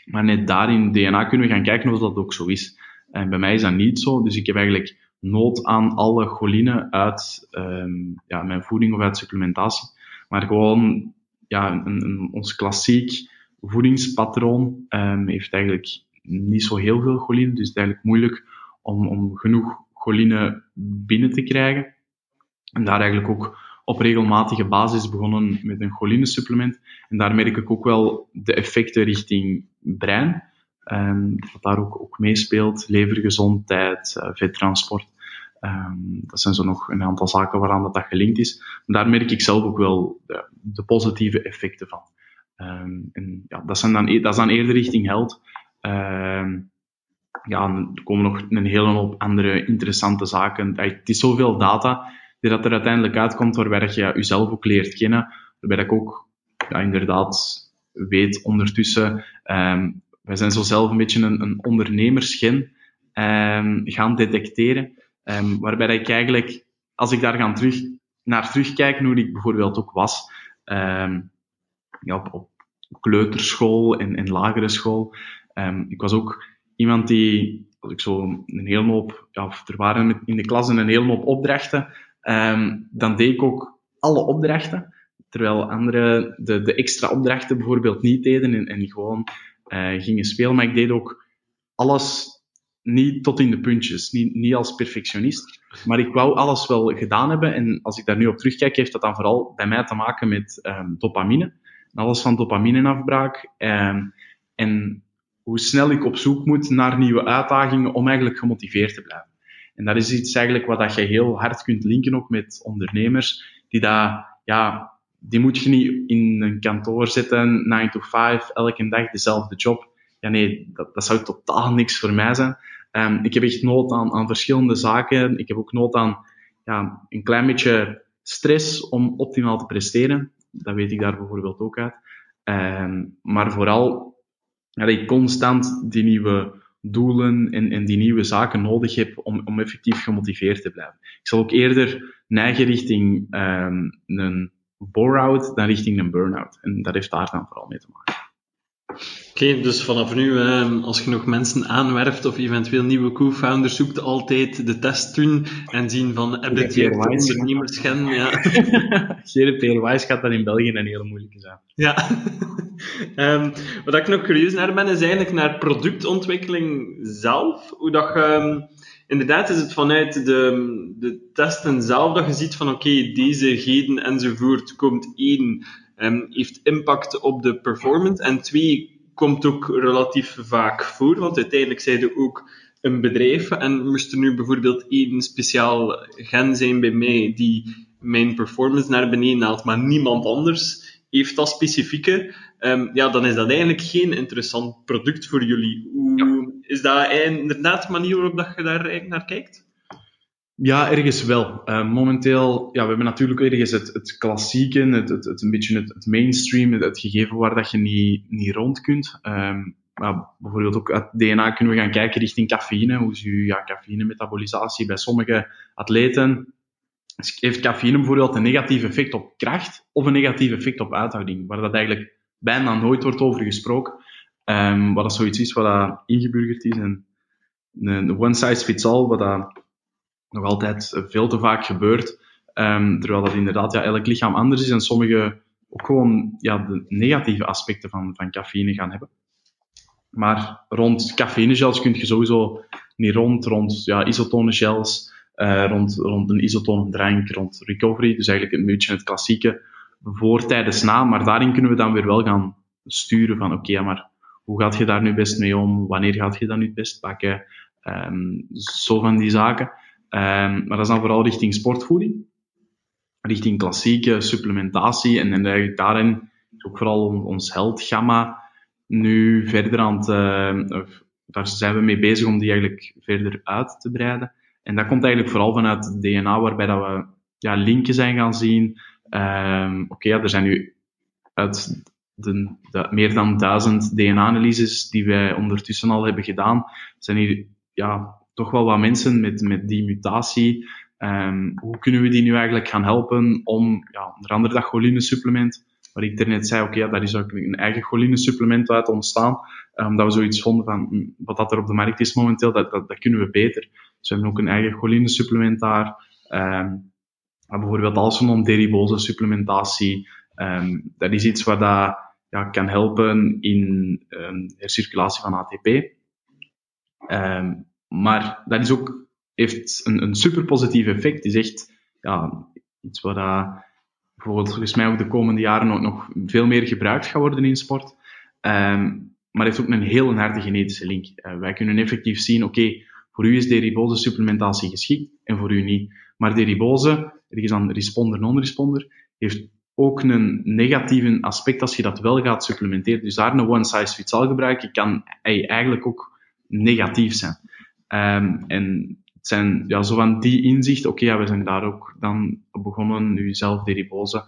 Maar net daarin DNA kunnen we gaan kijken of dat ook zo is. En bij mij is dat niet zo, dus ik heb eigenlijk nood aan alle choline uit um, ja, mijn voeding of uit supplementatie. Maar gewoon, ja, een, een, ons klassiek voedingspatroon um, heeft eigenlijk niet zo heel veel choline, dus het is eigenlijk moeilijk om, om genoeg choline binnen te krijgen. En daar eigenlijk ook op regelmatige basis begonnen met een cholinesupplement. En daar merk ik ook wel de effecten richting brein. Um, wat daar ook, ook meespeelt, levergezondheid, uh, vettransport. Um, dat zijn zo nog een aantal zaken waaraan dat, dat gelinkt is. Daar merk ik zelf ook wel de, de positieve effecten van. Um, en ja, dat, zijn dan, e-, dat is dan eerder richting held. ja, er komen nog een hele hoop andere interessante zaken. Het is zoveel data die dat er uiteindelijk uitkomt, waarbij je jezelf ook leert kennen, waarbij ik ook inderdaad weet ondertussen, wij zijn zo zelf een beetje een, een ondernemersgen um, gaan detecteren, um, waarbij ik eigenlijk, als ik daar gaan terug, naar terugkijk, hoe ik bijvoorbeeld ook was, um, ja, op, kleuterschool en, en lagere school, ik was ook iemand die, als ik zo een hele hoop, ja, er waren in de klas een hele hoop opdrachten, dan deed ik ook alle opdrachten, terwijl anderen de, de extra opdrachten bijvoorbeeld niet deden en, en gewoon uh, gingen spelen. Maar ik deed ook alles niet tot in de puntjes, niet, niet als perfectionist. Maar ik wou alles wel gedaan hebben. En als ik daar nu op terugkijk, heeft dat dan vooral bij mij te maken met um, dopamine. Alles van dopamineafbraak. Um, en hoe snel ik op zoek moet naar nieuwe uitdagingen om eigenlijk gemotiveerd te blijven. En dat is iets eigenlijk wat dat je heel hard kunt linken ook met ondernemers, die dat, ja, die moet je niet in een kantoor zitten, 9 to 5, elke dag dezelfde job. Ja, nee, dat, dat zou totaal niks voor mij zijn. Um, ik heb echt nood aan, aan verschillende zaken. Ik heb ook nood aan ja, een klein beetje stress om optimaal te presteren. Dat weet ik daar bijvoorbeeld ook uit. Um, maar vooral dat ik constant die nieuwe doelen en, en die nieuwe zaken nodig heb om, om effectief gemotiveerd te blijven. Ik zal ook eerder neigen richting um, een bore-out dan richting een burn-out. En dat heeft daar dan vooral mee te maken. Oké, dus vanaf nu, eh, als je nog mensen aanwerft of eventueel nieuwe co-founders zoekt, altijd de test doen en zien van, heb je het ondernemersgen? Ja. GDPR-wise gaat dat in België een hele moeilijke zijn. Ja. um, [laughs] wat ik nog curieus naar ben, is eigenlijk naar productontwikkeling zelf. Hoe dat je, um, inderdaad is het vanuit de, de testen zelf dat je ziet van, oké, deze geden enzovoort komt één, um, heeft impact op de performance en twee, komt ook relatief vaak voor, want uiteindelijk zeiden ook een bedrijf en moest er nu bijvoorbeeld één speciaal gen zijn bij mij die mijn performance naar beneden haalt, maar niemand anders heeft dat specifieke, um, ja, dan is dat eigenlijk geen interessant product voor jullie. Hoe, Is dat inderdaad de manier waarop dat je daar eigenlijk naar kijkt? Ja, ergens wel. Uh, momenteel, ja, we hebben natuurlijk ergens het, het klassieke, het, het, het een beetje het, het mainstream, het, gegeven waar dat je niet, niet rond kunt. Um, maar bijvoorbeeld ook uit DNA kunnen we gaan kijken richting cafeïne. Hoe is je ja, cafeïne-metabolisatie bij sommige atleten? Heeft cafeïne bijvoorbeeld een negatief effect op kracht of een negatief effect op uithouding? Waar dat eigenlijk bijna nooit wordt over gesproken. Um, wat dat zoiets is wat ingeburgerd is. En een one size fits all, wat dat nog altijd veel te vaak gebeurt. Um, terwijl dat inderdaad ja, elk lichaam anders is en sommige ook gewoon ja, de negatieve aspecten van, van cafeïne gaan hebben. Maar rond cafeïnegels kun je sowieso niet rond, rond ja, isotone gels, uh, rond, rond een isotone drank, rond recovery. Dus eigenlijk een beetje het klassieke voor, tijdens, na. Maar daarin kunnen we dan weer wel gaan sturen van oké, okay, maar hoe gaat je daar nu best mee om? Wanneer gaat je dat nu het best pakken? Um, zo van die zaken. Um, maar dat is dan vooral richting sportvoeding. Richting klassieke supplementatie. En, en eigenlijk daarin ook vooral ons health gamma nu verder aan het, uh, daar zijn we mee bezig om die eigenlijk verder uit te breiden. En dat komt eigenlijk vooral vanuit het DNA, waarbij dat we ja, linken zijn gaan zien. Um, Oké, ja, er zijn nu uit de, de, meer dan duizend DNA-analyses die wij ondertussen al hebben gedaan, zijn hier ja, toch wel wat mensen met, met die mutatie. Um, hoe kunnen we die nu eigenlijk gaan helpen om, ja, onder andere dat choline-supplement, waar ik net zei, oké, daar is ook een eigen choline-supplement uit ontstaan, omdat we zoiets vonden van, hm, wat dat er op de markt is momenteel, dat, dat, dat kunnen we beter. Dus we hebben ook een eigen choline-supplement daar. Um, bijvoorbeeld als om deribose supplementatie. Um, dat is iets wat dat, ja, kan helpen in um, hercirculatie van ATP. Um, maar dat is ook, heeft een, een super positief effect. Het is echt ja, iets wat dat bijvoorbeeld volgens mij ook de komende jaren ook nog veel meer gebruikt gaat worden in sport. maar heeft ook een heel harde genetische link. Uh, wij kunnen effectief zien, oké, voor u is deribose supplementatie geschikt en voor u niet. Maar deribose, er is dan responder, non-responder, heeft ook een negatieve aspect als je dat wel gaat supplementeren. Dus daar een one size fits all gebruiken kan eigenlijk ook negatief zijn. Um, en het zijn ja, zo van die inzicht, oké, we zijn daar ook dan begonnen, nu zelf deribose,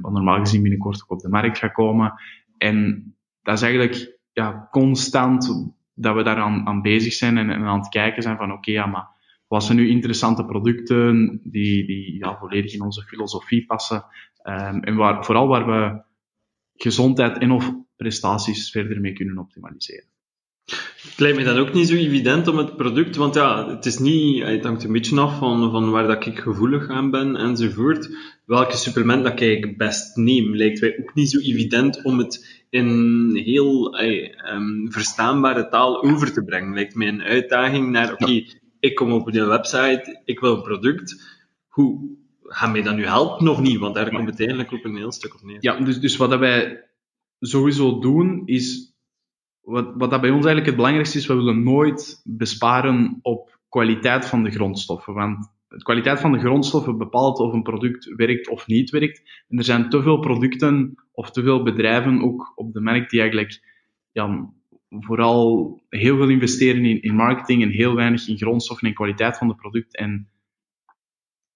wat normaal gezien binnenkort ook op de markt gaat komen. En dat is eigenlijk ja, constant dat we daar aan, aan bezig zijn en, en, aan het kijken zijn van oké, ja, maar wat zijn nu interessante producten die, die ja, volledig in onze filosofie passen um, en waar, vooral waar we gezondheid en of prestaties verder mee kunnen optimaliseren. Het lijkt me dan ook niet zo evident om het product, want ja, het is niet, het hangt een beetje af van, van waar dat ik gevoelig aan ben enzovoort. Welke supplement dat ik best neem, lijkt mij ook niet zo evident om het in heel um, verstaanbare taal over te brengen. Lijkt mij een uitdaging naar, oké, okay, ik kom op een website, ik wil een product. Hoe ga mij dat nu helpen of niet? Want daar komt het eigenlijk ook een heel stuk op neer. Ja, dus, dus wat dat wij sowieso doen, is wat, wat dat bij ons eigenlijk het belangrijkste is, we willen nooit besparen op kwaliteit van de grondstoffen. Want de kwaliteit van de grondstoffen bepaalt of een product werkt of niet werkt. En er zijn te veel producten of te veel bedrijven ook op de markt die eigenlijk ja, vooral heel veel investeren in, in marketing en heel weinig in grondstoffen en kwaliteit van het product. En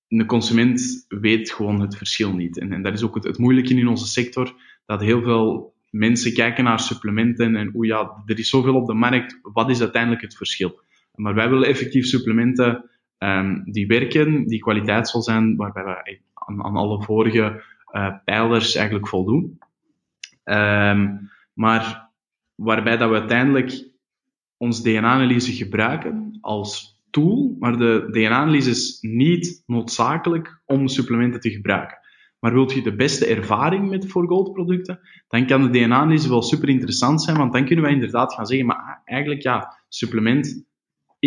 de consument weet gewoon het verschil niet. En, en dat is ook het, het moeilijke in onze sector, dat heel veel mensen kijken naar supplementen en hoe ja, er is zoveel op de markt, wat is uiteindelijk het verschil? Maar wij willen effectief supplementen um, die werken, die kwaliteitsvol zijn, waarbij we aan, aan alle vorige uh, pijlers eigenlijk voldoen. Um, maar waarbij dat we uiteindelijk ons DNA-analyse gebruiken als tool, maar de DNA-analyse is niet noodzakelijk om supplementen te gebruiken. Maar wilt je de beste ervaring met voor gold producten, dan kan de DNA-analyse wel super interessant zijn, want dan kunnen wij inderdaad gaan zeggen, maar eigenlijk ja, supplement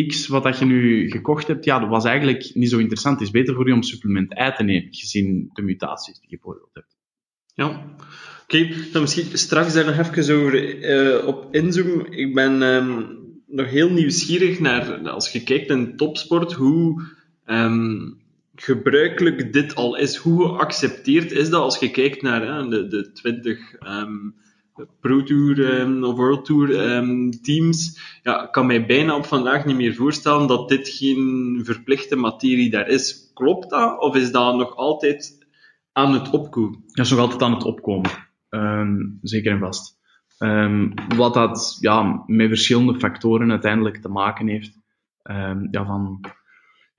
X wat dat je nu gekocht hebt, ja, dat was eigenlijk niet zo interessant. Het is beter voor je om supplement uit te nemen, gezien de mutaties die je bijvoorbeeld hebt. Ja. Oké, dan misschien straks daar nog even over uh, op inzoomen. Ik ben um, nog heel nieuwsgierig naar, als je kijkt in topsport, hoe um, gebruikelijk dit al is. Hoe geaccepteerd is dat als je kijkt naar hè, de, de 20 um, Pro Tour um, of World Tour um, teams? Ja, ik kan mij bijna op vandaag niet meer voorstellen dat dit geen verplichte materie daar is. Klopt dat? Of is dat nog altijd aan het opkomen? Dat is nog altijd aan het opkomen. Zeker en vast. Wat dat ja, met verschillende factoren uiteindelijk te maken heeft. Ja, van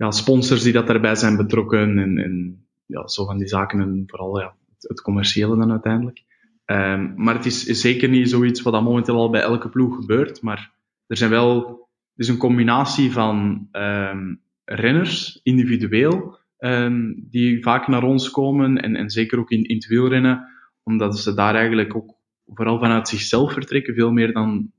ja, sponsors die dat daarbij zijn betrokken en, en ja, zo van die zaken en vooral ja, het, commerciële dan uiteindelijk. Um, maar het is, zeker niet zoiets wat dat momenteel al bij elke ploeg gebeurt, maar er zijn wel, er is een combinatie van um, renners, individueel, um, die vaak naar ons komen en, en zeker ook in, in het wielrennen, omdat ze daar eigenlijk ook vooral vanuit zichzelf vertrekken, veel meer dan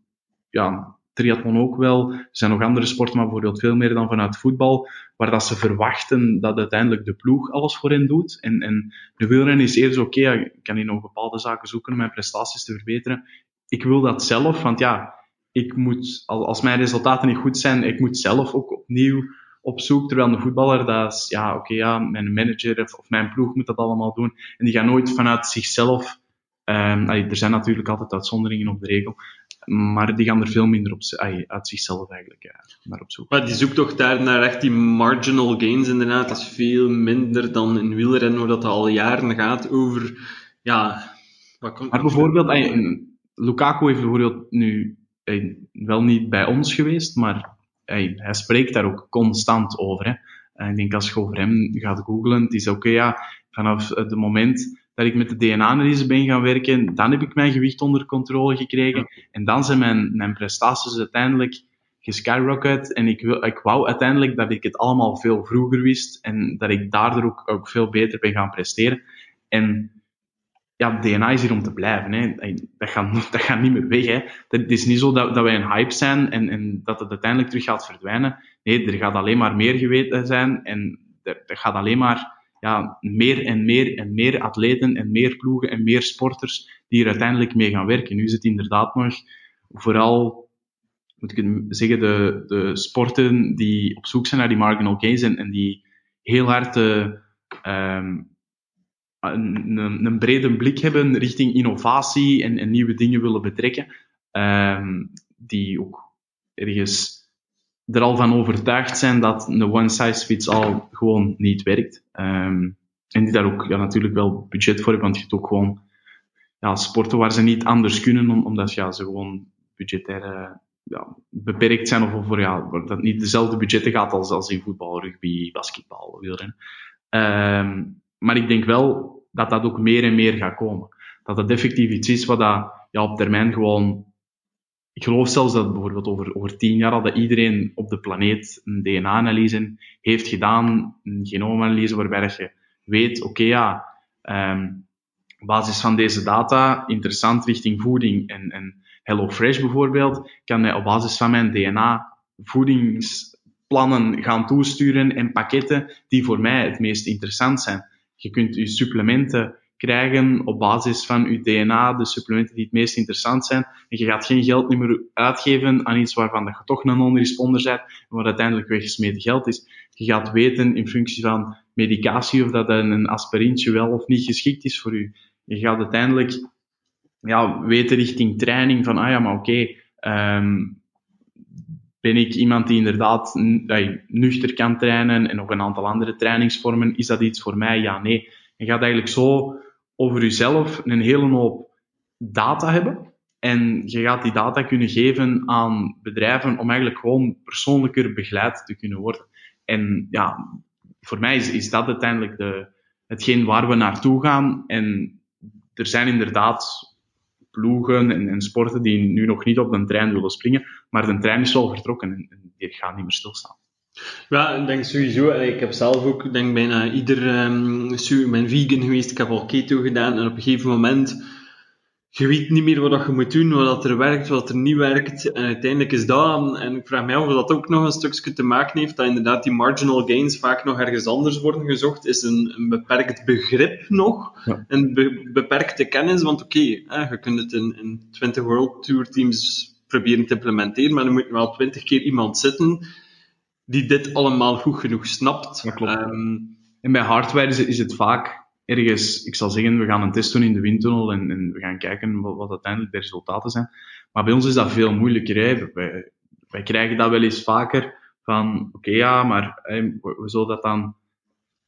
ja, triathlon ook wel. Er zijn nog andere sporten, maar bijvoorbeeld veel meer dan vanuit voetbal, waar dat ze verwachten dat uiteindelijk de ploeg alles voor hen doet. En, en de wielrennen is eerder oké, ik kan hier nog bepaalde zaken zoeken om mijn prestaties te verbeteren. Ik wil dat zelf, want ja, ik moet, als mijn resultaten niet goed zijn, ik moet zelf ook opnieuw op zoek. Terwijl een voetballer, dat is, ja, oké, ja, mijn manager of, mijn ploeg moet dat allemaal doen. En die gaan nooit vanuit zichzelf, um, er zijn natuurlijk altijd uitzonderingen op de regel, maar die gaan er veel minder op, uit zichzelf eigenlijk ja, naar op zoek. Maar die zoektocht daar naar echt die marginal gains inderdaad, dat is veel minder dan in wielrennen, waar dat al jaren gaat over, ja... Wat komt maar bijvoorbeeld, ay, Lukaku heeft bijvoorbeeld nu ay, wel niet bij ons geweest, maar hij spreekt daar ook constant over. Hè. En ik denk als je over hem gaat googlen, het is oké, okay, ja, vanaf het moment dat ik met de DNA-analyse ben gaan werken, dan heb ik mijn gewicht onder controle gekregen. En dan zijn mijn, mijn prestaties uiteindelijk geskyrocket. En ik, wil, ik wou uiteindelijk dat ik het allemaal veel vroeger wist. En dat ik daardoor ook, ook veel beter ben gaan presteren. En ja, DNA is hier om te blijven. Hè. Dat, gaat, dat gaat niet meer weg. Hè. Het is niet zo dat, dat wij een hype zijn en, en dat het uiteindelijk terug gaat verdwijnen. Nee, er gaat alleen maar meer geweten zijn. En er gaat alleen maar ja, meer en meer en meer atleten en meer ploegen en meer sporters die er uiteindelijk mee gaan werken. Nu is het inderdaad nog vooral, moet ik zeggen, de, de sporten die op zoek zijn naar die marginal gains en, en die heel hard uh, um, een, een, een, brede blik hebben richting innovatie en, en nieuwe dingen willen betrekken, um, die ook ergens er al van overtuigd zijn dat een one size fits all gewoon niet werkt. Um, en die daar ook ja, natuurlijk wel budget voor hebben, want je hebt ook gewoon ja, sporten waar ze niet anders kunnen, omdat ze gewoon budgetair ja, beperkt zijn of voor ja, dat niet dezelfde budgetten gaat als, als in voetbal, rugby, basketbal, wielrennen. Um, maar ik denk wel dat dat ook meer en meer gaat komen. Dat dat effectief iets is wat dat, ja, op termijn gewoon ik geloof zelfs dat bijvoorbeeld over, over tien jaar al dat iedereen op de planeet een DNA-analyse heeft gedaan, een genoomanalyse waarbij je weet, oké ja, um, op basis van deze data, interessant richting voeding en, en HelloFresh bijvoorbeeld, kan hij op basis van mijn DNA voedingsplannen gaan toesturen en pakketten die voor mij het meest interessant zijn. Je kunt je supplementen krijgen op basis van uw DNA, de supplementen die het meest interessant zijn. En je gaat geen geld meer uitgeven aan iets waarvan dat je toch een non-responder bent, en wat uiteindelijk weggesmeten geld is. Je gaat weten in functie van medicatie of dat een aspirintje wel of niet geschikt is voor u. Je gaat uiteindelijk ja, weten richting training van, ah ja, maar oké, um, ben ik iemand die inderdaad nuchter kan trainen en nog een aantal andere trainingsvormen, is dat iets voor mij? Ja, nee. Je gaat eigenlijk zo over jezelf een hele hoop data hebben. En je gaat die data kunnen geven aan bedrijven om eigenlijk gewoon persoonlijker begeleid te kunnen worden. En ja, voor mij is, is dat uiteindelijk de, hetgeen waar we naartoe gaan. En er zijn inderdaad ploegen en, en, sporten die nu nog niet op de trein willen springen, maar de trein is wel vertrokken en, en die gaat niet meer stilstaan. Ja, ik denk sowieso. Ik heb zelf ook, denk bijna ieder, um, ik ben vegan geweest, ik heb al keto gedaan en op een gegeven moment, je weet niet meer wat je moet doen, wat er werkt, wat er niet werkt. En uiteindelijk is dat, en ik vraag mij af of dat ook nog een stukje te maken heeft, dat inderdaad die marginal gains vaak nog ergens anders worden gezocht, is een, een beperkt begrip nog, ja. een beperkte kennis, want oké, okay, je kunt het in, in 20 World Tour teams proberen te implementeren, maar er moet wel twintig keer iemand zitten die dit allemaal goed genoeg snapt. Dat klopt. Ehm, en bij hardware is het, is het, vaak ergens, ik zal zeggen, we gaan een test doen in de windtunnel en, en we gaan kijken wat, wat, uiteindelijk de resultaten zijn. Maar bij ons is dat veel moeilijker. Hè. Wij, wij krijgen dat wel eens vaker van, oké ja, maar hè, we, zullen dat dan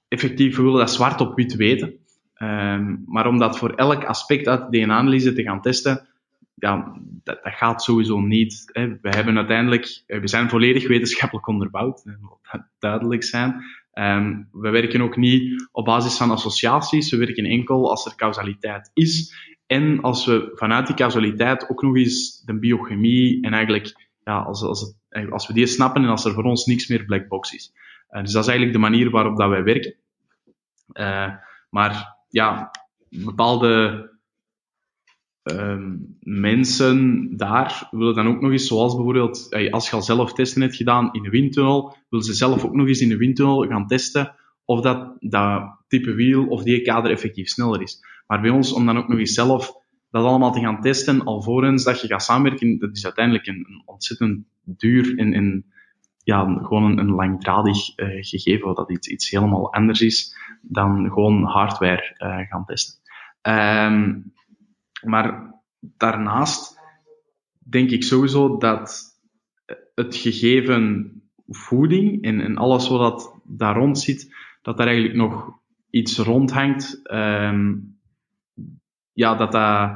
effectief, we willen dat zwart op wit weten. Um, maar om dat voor elk aspect uit de DNA-analyse te gaan testen, ja, dat, dat, gaat sowieso niet. Hè. We hebben uiteindelijk, we zijn volledig wetenschappelijk onderbouwd, dat duidelijk zijn. Um, we werken ook niet op basis van associaties, we werken enkel als er causaliteit is. En als we vanuit die causaliteit ook nog eens de biochemie en eigenlijk, ja, als, als, het, als we die snappen en als er voor ons niks meer black box is. Uh, dus dat is eigenlijk de manier waarop dat wij werken. Maar ja, bepaalde um, mensen daar willen dan ook nog eens, zoals bijvoorbeeld, als je al zelf testen hebt gedaan in de windtunnel, willen ze zelf ook nog eens in de windtunnel gaan testen of dat, dat type wiel of die kader effectief sneller is. Maar bij ons, om dan ook nog eens zelf dat allemaal te gaan testen, alvorens dat je gaat samenwerken, dat is uiteindelijk een, een ontzettend duur en, en ja, gewoon een, een langdradig uh, gegeven, dat iets, iets helemaal anders is dan gewoon hardware uh, gaan testen. Um, maar daarnaast denk ik sowieso dat het gegeven voeding en, en alles wat daar rond zit, dat daar eigenlijk nog iets rondhangt. Um, ja, dat dat,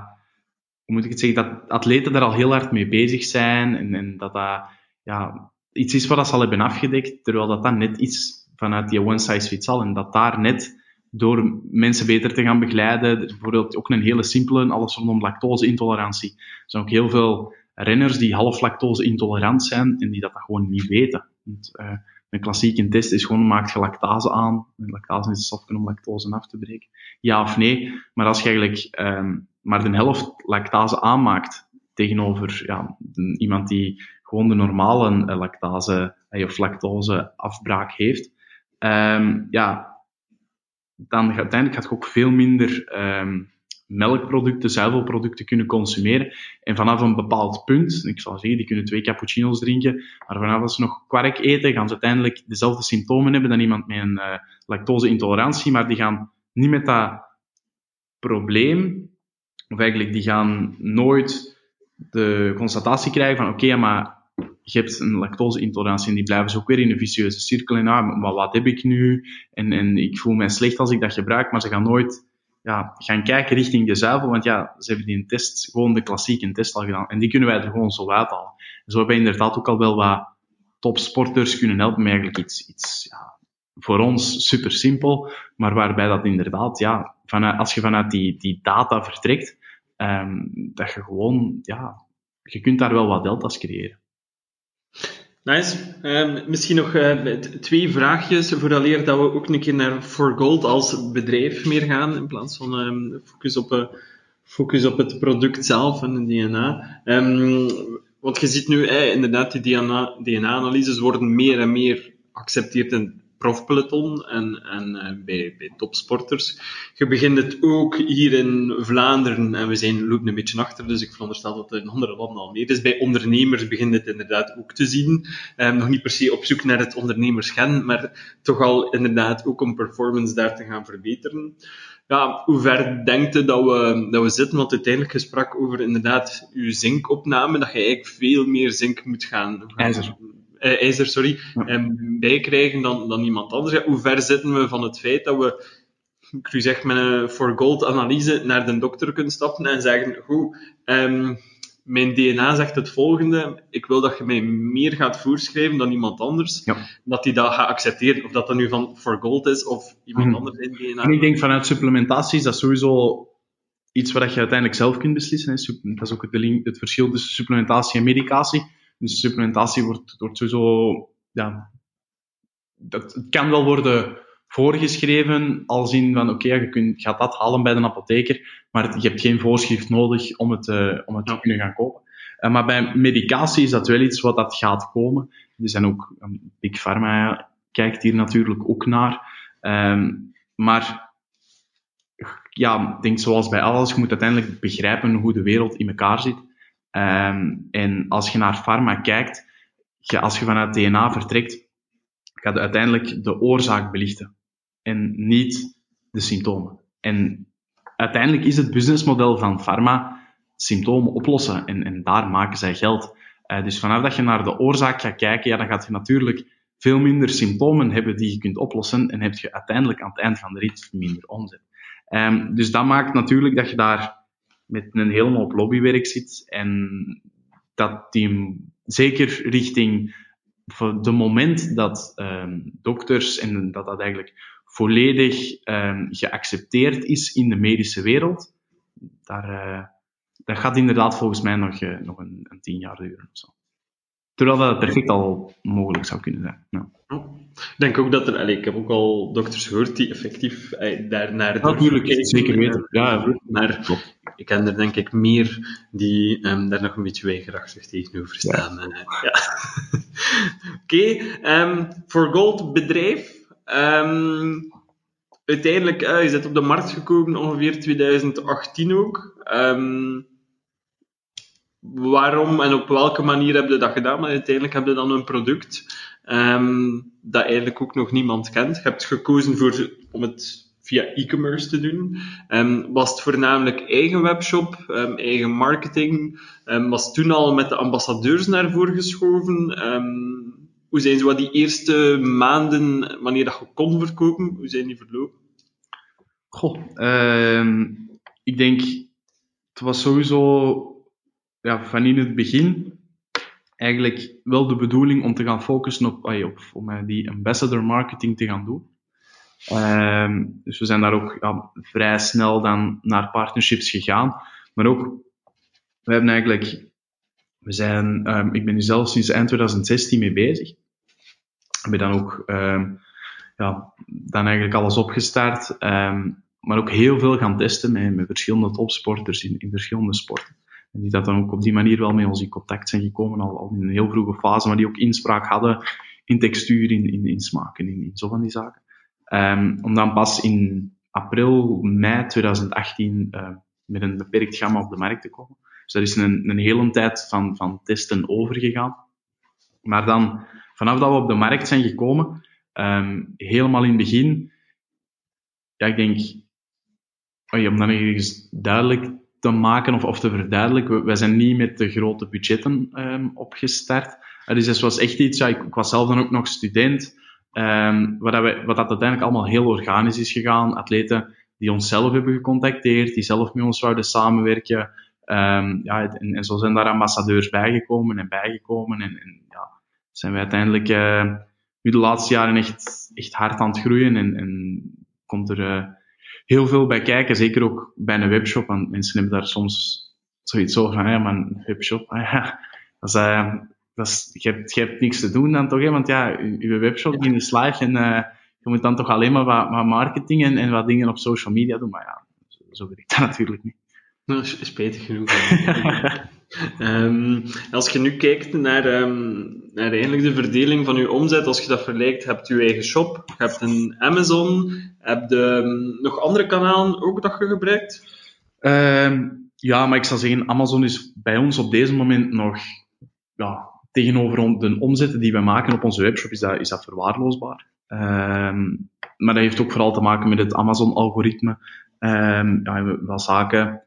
hoe moet ik het zeggen, dat atleten daar al heel hard mee bezig zijn en, en dat dat ja, iets is wat ze al hebben afgedekt, terwijl dat dan net iets vanuit die one size fits all en dat daar net door mensen beter te gaan begeleiden. Bijvoorbeeld ook een hele simpele, alles rondom lactose-intolerantie. Er zijn ook heel veel renners die half lactose-intolerant zijn en die dat gewoon niet weten. Want, uh, een klassieke test is gewoon, maakt je lactase aan. Lactase is het om lactose af te breken. Ja of nee. Maar als je eigenlijk um, maar de helft lactase aanmaakt tegenover ja, iemand die gewoon de normale uh, lactase uh, of lactose afbraak heeft, um, ja, dan uiteindelijk gaat je ook veel minder um, melkproducten, zuivelproducten kunnen consumeren. En vanaf een bepaald punt, ik zal zeggen, die kunnen twee cappuccino's drinken, maar vanaf als ze nog kwark eten, gaan ze uiteindelijk dezelfde symptomen hebben dan iemand met een uh, lactose-intolerantie, maar die gaan niet met dat probleem, of eigenlijk die gaan nooit de constatatie krijgen van oké, maar je hebt een lactose-intolerantie en die blijven ze ook weer in een vicieuze cirkel. En ah, maar wat heb ik nu? En, en ik voel mij slecht als ik dat gebruik, maar ze gaan nooit ja, gaan kijken richting de zuivel, want ja, ze hebben die test, gewoon de klassieke test al gedaan. En die kunnen wij er gewoon zo uithalen. En zo hebben we inderdaad ook al wel wat topsporters kunnen helpen eigenlijk iets, iets ja, voor ons super simpel, maar waarbij dat inderdaad, ja, vanuit, als je vanuit die, die data vertrekt, um, dat je gewoon, ja, je kunt daar wel wat delta's creëren. Nice. Um, misschien nog uh, twee vraagjes vooraleer dat we ook een keer naar For Gold als bedrijf meer gaan, in plaats van um, focus, op, uh, focus op het product zelf en de DNA. Um, want je ziet nu, eh, inderdaad, die DNA-analyses worden meer en meer geaccepteerd in profpeloton en, en uh, bij, bij topsporters. Je begint het ook hier in Vlaanderen, en we zijn lopen een beetje achter, dus ik veronderstel dat het in andere landen al meer is. Bij ondernemers begint het inderdaad ook te zien. Um, nog niet per se op zoek naar het ondernemersgen, maar toch al inderdaad ook om performance daar te gaan verbeteren. Ja, hoe ver denkt u dat we, dat we zitten? Want uiteindelijk gesprak over inderdaad uw zinkopname, dat je eigenlijk veel meer zink moet gaan, gaan uh, ijzer sorry, um, bijkrijgen dan, dan iemand anders. Ja, hoe ver zitten we van het feit dat we, ik u zeg, met een for gold analyse naar de dokter kunnen stappen en zeggen, goed, um, mijn DNA zegt het volgende, ik wil dat je mij meer gaat voorschrijven dan iemand anders, ja. dat die dat gaat accepteren, of dat dat nu van for gold is, of iemand mm. anders in DNA. En ik denk vanuit supplementatie is dat sowieso iets wat je uiteindelijk zelf kunt beslissen. Dat is ook het, het verschil tussen supplementatie en medicatie dus supplementatie wordt, wordt sowieso, ja, dat, het kan wel worden voorgeschreven, als in van, oké, okay, je kunt, gaat dat halen bij de apotheker, maar je hebt geen voorschrift nodig om het, uh, om het te kunnen gaan kopen. Uh, maar bij medicatie is dat wel iets wat dat gaat komen. Er zijn ook, um, Big Pharma kijkt hier natuurlijk ook naar. Um, maar ja, ik denk zoals bij alles, je moet uiteindelijk begrijpen hoe de wereld in elkaar zit. Ehm, en als je naar pharma kijkt, je, als je vanuit DNA vertrekt, gaat je uiteindelijk de oorzaak belichten en niet de symptomen. En uiteindelijk is het businessmodel van pharma symptomen oplossen en, en daar maken zij geld. Uh, dus vanaf dat je naar de oorzaak gaat kijken, ja, dan gaat je natuurlijk veel minder symptomen hebben die je kunt oplossen en heb je uiteindelijk aan het eind van de rit minder omzet. Um, dus dat maakt natuurlijk dat je daar met een hele hoop lobbywerk zit en dat die zeker richting de moment dat um, dokters en dat dat eigenlijk volledig um, geaccepteerd is in de medische wereld, daar, uh, dat gaat inderdaad volgens mij nog, uh, nog een, een tien jaar duren. Of zo. Terwijl dat perfect al mogelijk zou kunnen zijn. Ja. Ik denk ook dat er, ik heb ook al dokters gehoord die effectief eh, daar naar het Natuurlijk, zeker weten. Ja, maar. Ik ken er denk ik meer die um, daar nog een beetje weigerachtig tegenover staan. Ja. Uh, [laughs] ja. Oké, okay, um, voor Gold bedrijf. Um, uiteindelijk, uh, je zit op de markt gekomen ongeveer 2018 ook. Waarom en op welke manier heb je dat gedaan? Maar uiteindelijk heb je dan een product dat eigenlijk ook nog niemand kent. Je hebt gekozen voor, om het via e-commerce te doen. Um, was het voornamelijk eigen webshop, um, eigen marketing? was het toen al met de ambassadeurs naar voren geschoven? hoe zijn zo wat die eerste maanden, wanneer dat je kon verkopen, hoe zijn die verlopen? Goh, ik denk, het was sowieso ja, van in het begin eigenlijk wel de bedoeling om te gaan focussen op, op om die ambassador marketing te gaan doen. Um, dus we zijn daar ook ja, vrij snel dan naar partnerships gegaan. Maar ook, we hebben eigenlijk, we zijn, um, ik ben nu zelf sinds eind 2016 mee bezig. We hebben dan ook, um, ja, dan eigenlijk alles opgestart. maar ook heel veel gaan testen met, met verschillende topsporters in, in verschillende sporten. En die dat dan ook op die manier wel met ons in contact zijn gekomen, al, in een heel vroege fase, maar die ook inspraak hadden in textuur, in, in, in zo van die zaken. Um, om dan pas in april, mei 2018 uh, met een beperkt gamma op de markt te komen. Dus daar is een, een hele tijd van, van testen overgegaan. Maar dan, vanaf dat we op de markt zijn gekomen, um, helemaal in het begin, ja, ik denk, om dan eens duidelijk te maken of, of te verduidelijken. Wij zijn niet met de grote budgetten um, opgestart. Uh, dus het was echt iets, ik, ik, was zelf dan ook nog student, um, wat, dat we, wat dat uiteindelijk allemaal heel organisch is gegaan. Atleten die ons zelf hebben gecontacteerd, die zelf met ons zouden samenwerken. Um, ja, en, en, zo zijn daar ambassadeurs bijgekomen en bijgekomen. En, en ja, zijn we uiteindelijk uh, nu de laatste jaren echt, echt hard aan het groeien en, en komt er... Uh, heel veel bij kijken, zeker ook bij een webshop, want mensen hebben daar soms zoiets over van, maar een webshop, [laughs] ah, ja, dat is, uh, dat is, je, hebt, je hebt niks te doen dan toch, hè, want ja, je webshop die is live en uh, je moet dan toch alleen maar wat, wat marketing en, en, wat dingen op social media doen, maar ja, zo, zo werkt dat [laughs] natuurlijk niet. Nou, spijtig genoeg. um, [laughs] als je nu kijkt naar, um, naar eigenlijk de verdeling van je omzet, als je dat vergelijkt, hebt je eigen shop, je hebt een Amazon, heb je um, nog andere kanalen ook dat je gebruikt? ja, maar ik zou zeggen, Amazon is bij ons op deze moment nog, ja, tegenover de omzetten die we maken op onze webshop, is dat, is dat verwaarloosbaar. maar dat heeft ook vooral te maken met het Amazon-algoritme. ja, wat zaken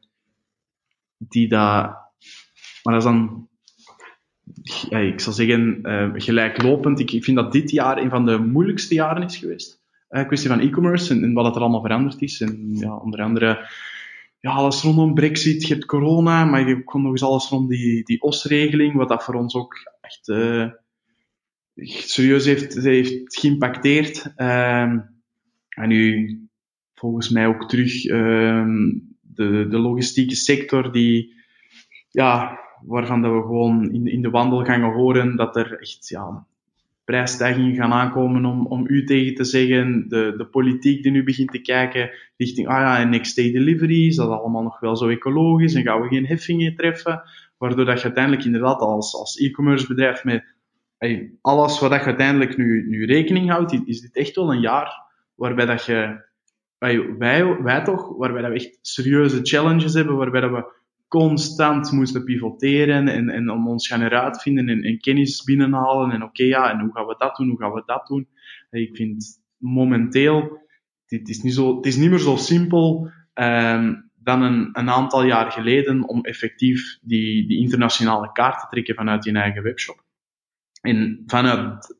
die dat maar dat is dan, ja, ik zou zeggen, uh, gelijklopend. Ik, ik vind dat dit jaar een van de moeilijkste jaren is geweest. Uh, kwestie van e-commerce en, en, wat er allemaal veranderd is. En ja, onder andere ja, alles rondom Brexit, je hebt corona, maar je hebt nog eens alles rond die, die OS-regeling, wat dat voor ons ook echt uh, serieus heeft, heeft geïmpacteerd. Uh, en nu volgens mij ook terug uh, de, de logistieke sector die ja, waarvan dat we gewoon in, in de wandelgangen horen dat er echt ja, prijsstijgingen gaan aankomen om, om u tegen te zeggen. De, de politiek die nu begint te kijken richting, ah ja, next day delivery, is dat allemaal nog wel zo ecologisch en gaan we geen heffingen treffen? Waardoor dat je uiteindelijk inderdaad als, als e-commerce bedrijf met hey, alles wat je uiteindelijk nu, nu rekening houdt, is dit echt wel een jaar waarbij dat je, wij, wij toch, waarbij dat we echt serieuze challenges hebben, waarbij dat we constant moesten pivoteren en, en om ons gaan eruit vinden en, en kennis binnenhalen. En oké, ja, en hoe gaan we dat doen, hoe gaan we dat doen? Ik vind momenteel, het is niet, zo, het is niet meer zo simpel um, dan een, een aantal jaar geleden om effectief die, die internationale kaart te trekken vanuit je eigen webshop. En vanuit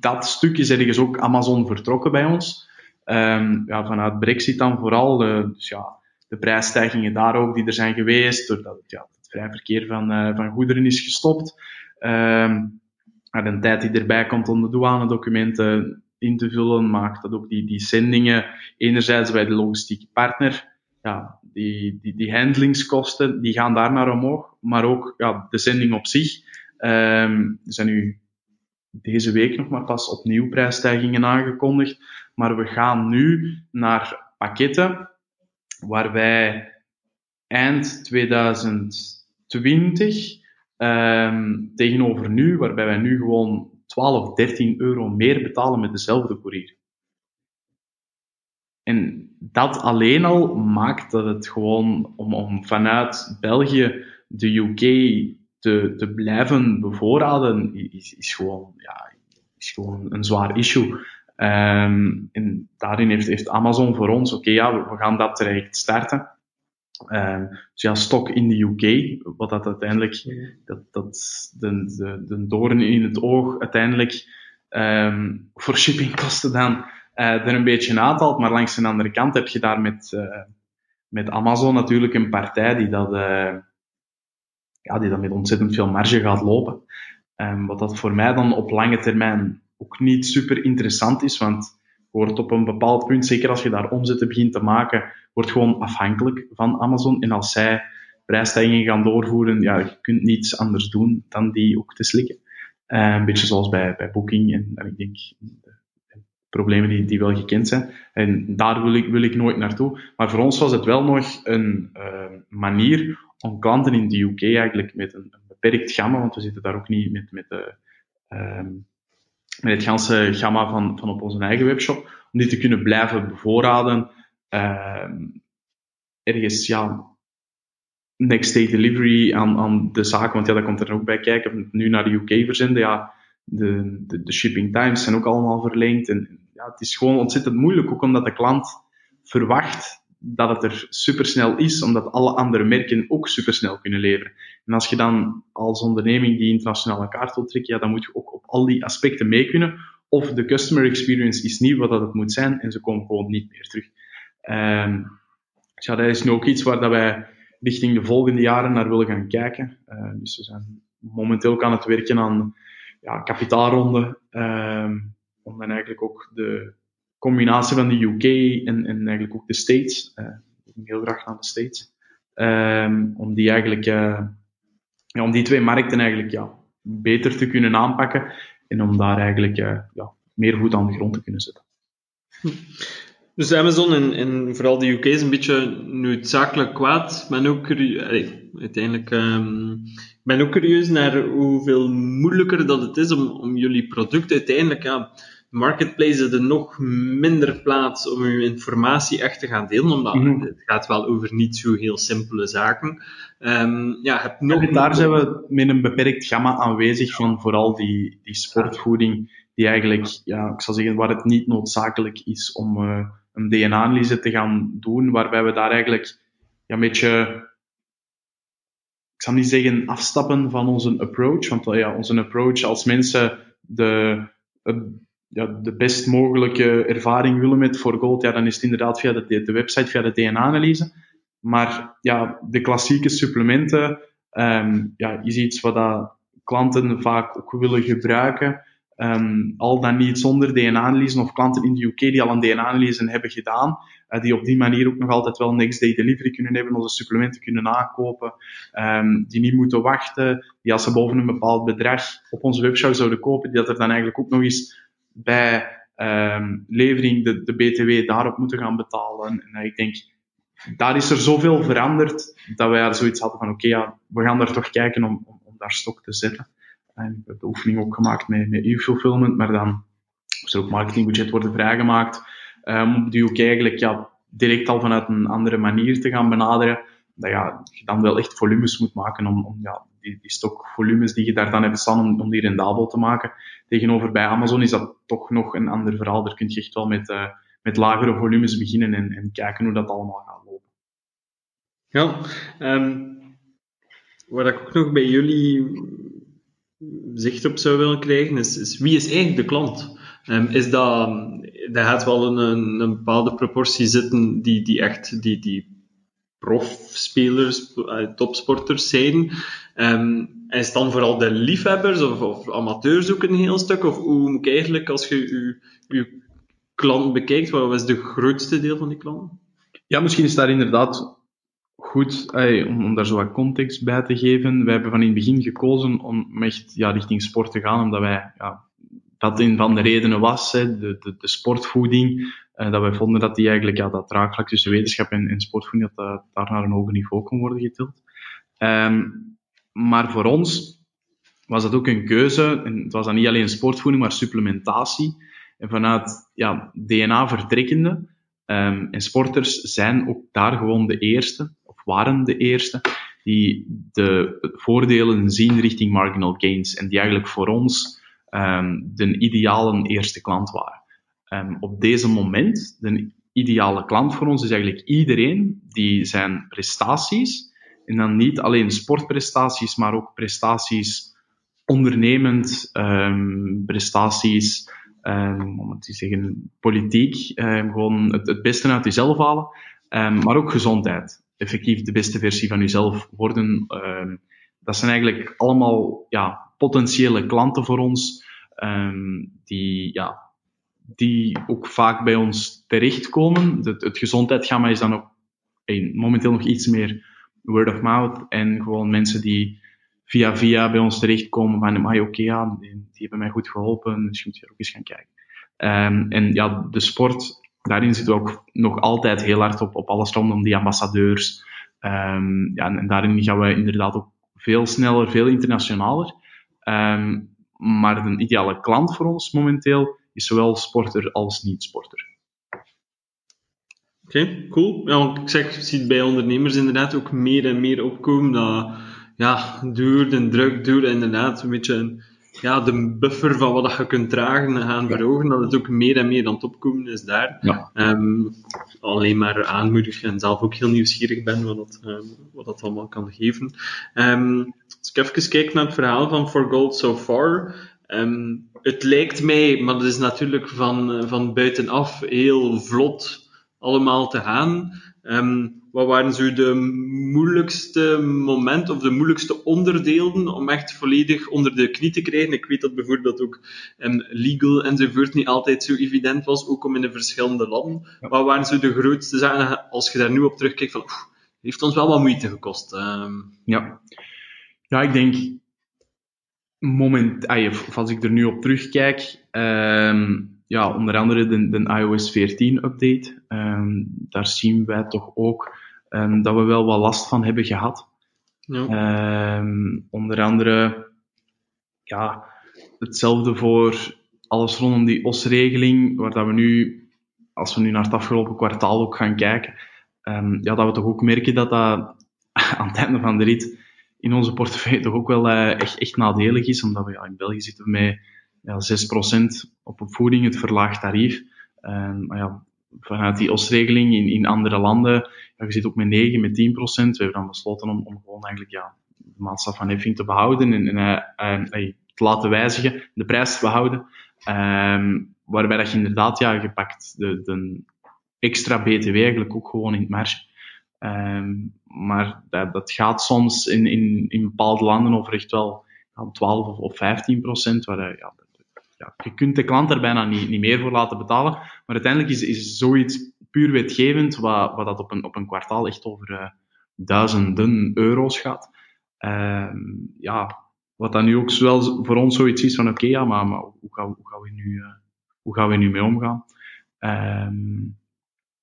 dat stukje is ergens ook Amazon vertrokken bij ons. Um, ja, vanuit Brexit dan vooral. De, dus ja, de prijsstijgingen daar ook die er zijn geweest, doordat ja, het vrij verkeer van, uh, van goederen is gestopt. Um, de tijd die erbij komt om de douanedocumenten in te vullen, maakt dat ook die, die zendingen, enerzijds bij de logistieke partner, ja, die, die, die handlingskosten, die gaan daar naar omhoog, maar ook ja, de zending op zich. Um, er zijn nu deze week nog maar pas opnieuw prijsstijgingen aangekondigd, maar we gaan nu naar pakketten waar wij eind 2020 um, tegenover nu, waarbij wij nu gewoon 12, 13 euro meer betalen met dezelfde courier. En dat alleen al maakt dat het gewoon om, om vanuit België de UK te, te blijven bevoorraden, is, is, gewoon, ja, is gewoon een zwaar issue. Um, en daarin heeft, heeft Amazon voor ons, oké, ja, we, gaan dat traject starten. Um, dus ja, stok in de UK, wat dat uiteindelijk, dat, dat de, de, de doorn in het oog uiteindelijk um, voor shippingkosten dan uh, er een beetje aantalt. Maar langs de andere kant heb je daar met, uh, met Amazon natuurlijk een partij die dat, uh, ja, die dat met ontzettend veel marge gaat lopen. Um, wat dat voor mij dan op lange termijn ook niet super interessant is, want wordt op een bepaald punt, zeker als je daar omzetten begint te maken, wordt gewoon afhankelijk van Amazon. En als zij prijsstijgingen gaan doorvoeren, ja, je kunt niets anders doen dan die ook te slikken. Uh, een beetje zoals bij, bij Booking en, en ik denk de, problemen die, die wel gekend zijn. En daar wil ik, wil ik nooit naartoe. Maar voor ons was het wel nog een uh, manier om klanten in de UK eigenlijk met een, beperkt gamma, want we zitten daar ook niet met, met de, uh, met het ganse gamma van, van op onze eigen webshop, om die te kunnen blijven bevoorraden. Uh, ergens, ja, next day delivery aan, aan de zaak, want ja, dat komt er ook bij kijken. Nu naar de UK verzenden, ja, de, de, de shipping times zijn ook allemaal verlengd. En ja, het is gewoon ontzettend moeilijk, ook omdat de klant verwacht dat het er supersnel is, omdat alle andere merken ook supersnel kunnen leveren. En als je dan als onderneming die internationale kaart wilt trekken, ja, dan moet je ook op al die aspecten mee kunnen. Of de customer experience is niet wat dat het moet zijn en ze komen gewoon niet meer terug. Um, dus ja, dat is nu ook iets waar dat wij richting de volgende jaren naar willen gaan kijken. Uh, dus we zijn momenteel aan het werken aan ja, kapitaalronde, um, om dan eigenlijk ook de combinatie van de UK en, en eigenlijk ook de States. Uh, ik heel graag naar de States. Um, om die eigenlijk, uh, ja, om die twee markten eigenlijk ja, beter te kunnen aanpakken en om daar eigenlijk uh, ja, meer voet aan de grond te kunnen zetten. Dus Amazon en, en vooral de UK is een beetje noodzakelijk kwaad. Ik ben ook uiteindelijk, um, ik ben ook curieus naar hoeveel moeilijker dat het is om, om jullie product uiteindelijk, ja, marketplace er nog minder plaats om uw informatie echt te gaan delen, omdat mm het gaat wel over niet zo heel simpele zaken. Um, ja, heb nog daar zijn we met een beperkt gamma aanwezig van vooral die, die sportvoeding, die eigenlijk, ja, ik zou zeggen, waar het niet noodzakelijk is om uh, een DNA-analyse te gaan doen, waarbij we daar eigenlijk ja, een beetje, ik zal niet zeggen afstappen van onze approach, want ja, onze approach als mensen de, ja, de best mogelijke ervaring willen met voor gold, ja, dan is het inderdaad via de, website, via de DNA-analyse. Maar ja, de klassieke supplementen um, ja, is iets wat dat klanten vaak ook willen gebruiken. Um, al dan niet zonder DNA-analyse of klanten in de UK die al een DNA-analyse hebben gedaan, uh, die op die manier ook nog altijd wel next day delivery kunnen hebben, onze supplementen kunnen aankopen, um, die niet moeten wachten, die als ze boven een bepaald bedrag op onze webshop zouden kopen, die dat er dan eigenlijk ook nog eens bij um, levering de, de BTW daarop moeten gaan betalen. En ik denk, daar is er zoveel veranderd dat wij zoiets hadden van oké, ja, we gaan daar toch kijken om, om, om, daar stok te zetten. En heb de oefening ook gemaakt met, met e-fulfillment, maar dan moest er ook marketingbudget worden vrijgemaakt. Um, die ook eigenlijk ja, direct al vanuit een andere manier te gaan benaderen. Dat ja, je dan wel echt volumes moet maken om, om ja, die, die stokvolumes die je daar dan hebt staan om, om die rendabel te maken. Tegenover bij Amazon is dat toch nog een ander verhaal. Daar kun je echt wel met, uh, met lagere volumes beginnen en, en kijken hoe dat allemaal gaat lopen. Ja, um, wat ik ook nog bij jullie zicht op zou willen krijgen, is, is wie is eigenlijk de klant? Um, is dat, dat gaat wel een, een, bepaalde proportie zitten die, die echt die, die profspelers, uh, topsporters zijn. Um, is het dan vooral de liefhebbers of, amateurs ook een heel stuk? Of hoe moet ik eigenlijk, als je je, je klant bekijkt, wat is de grootste deel van die klanten? Ja, misschien is daar inderdaad goed, om, om, daar zo wat context bij te geven. Wij hebben van in het begin gekozen om echt ja, richting sport te gaan, omdat wij, ja, dat een van de redenen was, de, de, de sportvoeding, uh, dat wij vonden dat die eigenlijk, ja, dat draagvlak tussen wetenschap en, en sportvoeding, dat, daar naar een hoger niveau kon worden getild. Um, maar voor ons was dat ook een keuze, en het was dan niet alleen sportvoeding, maar supplementatie. En vanuit ja, DNA vertrekkende, um, en sporters zijn ook daar gewoon de eerste waren de eerste die de voordelen zien richting marginal gains en die eigenlijk voor ons um, de ideale eerste klant waren. Um, op deze moment, de ideale klant voor ons is eigenlijk iedereen die zijn prestaties, en dan niet alleen sportprestaties, maar ook prestaties ondernemend, um, prestaties, um, om het te zeggen, politiek, gewoon het, beste uit jezelf halen, maar ook gezondheid effectief de beste versie van jezelf worden. Dat zijn eigenlijk allemaal ja, potentiële klanten voor ons, um, die, ja, die ook vaak bij ons terechtkomen. Het, het gezondheidsgamma is dan ook momenteel nog iets meer word of mouth en gewoon mensen die via via bij ons terechtkomen van, oké, okay, ja, die, die, hebben mij goed geholpen, dus je moet hier ook eens gaan kijken. Um, en ja, de sport daarin zitten we ook nog altijd heel hard op, op alles rondom die ambassadeurs. Um, ja, en, daarin gaan we inderdaad ook veel sneller, veel internationaler. Um, maar de ideale klant voor ons momenteel is zowel sporter als niet-sporter. Oké, cool. Ja, ik zeg, ziet bij ondernemers inderdaad ook meer en meer opkomen dat ja, duur en druk, duur inderdaad een beetje een ja, de buffer van wat je kunt dragen gaan verhogen, dat het ook meer en meer aan het opkomen is daar. Ja. Um, alleen maar aanmoedigen en zelf ook heel nieuwsgierig ben wat dat, um, wat dat allemaal kan geven. Um, als ik even kijk naar het verhaal van For Gold So Far, het lijkt mij, maar dat is natuurlijk van, van buitenaf heel vlot allemaal te gaan. Um, wat waren zo de moeilijkste momenten of de moeilijkste onderdelen om echt volledig onder de knie te krijgen? Ik weet dat bijvoorbeeld ook um, legal enzovoort niet altijd zo evident was, ook om in de verschillende landen. Wat waren zo de grootste zaken als je daar nu op terugkijkt van, oef, heeft ons wel wat moeite gekost? Um... Ja. ja, ik denk moment, of als ik er nu op terugkijk, um, ja, onder andere de, de iOS 14 update. Um, daar zien wij toch ook um, dat we wel wat last van hebben gehad. Ja. Um, onder andere, ja, hetzelfde voor alles rondom die OS-regeling, waar dat we nu, als we nu naar het afgelopen kwartaal ook gaan kijken, ja, dat we toch ook merken dat dat [laughs] aan het einde van de rit in onze portefeuille toch ook wel uh, echt, echt nadelig is, omdat we ja, in België zitten met ja, 6% op opvoeding, het verlaagd tarief. Um, maar ja, vanuit die OS-regeling in, in andere landen, ja, je zit ook met 9, met 10%. We hebben dan besloten om, om gewoon eigenlijk ja, de maatstaf van heffing te behouden en, en uh, te laten wijzigen, de prijs te behouden. Um, waarbij dat je inderdaad, ja, gepakt de, de extra BTW eigenlijk ook gewoon in het marge. Maar dat, dat gaat soms in, in, in bepaalde landen over echt wel 12 of, of 15 procent, waar ja, ja, je kunt de klant er bijna niet, niet meer voor laten betalen. Maar uiteindelijk is, is zoiets puur wetgevend, wat, wat dat op een, op een kwartaal echt over uh, duizenden euro's gaat. Uh, ja, wat dan nu ook wel voor ons zoiets is van oké, ja, maar, maar hoe, gaan, hoe, gaan we nu, uh, hoe gaan we nu mee omgaan?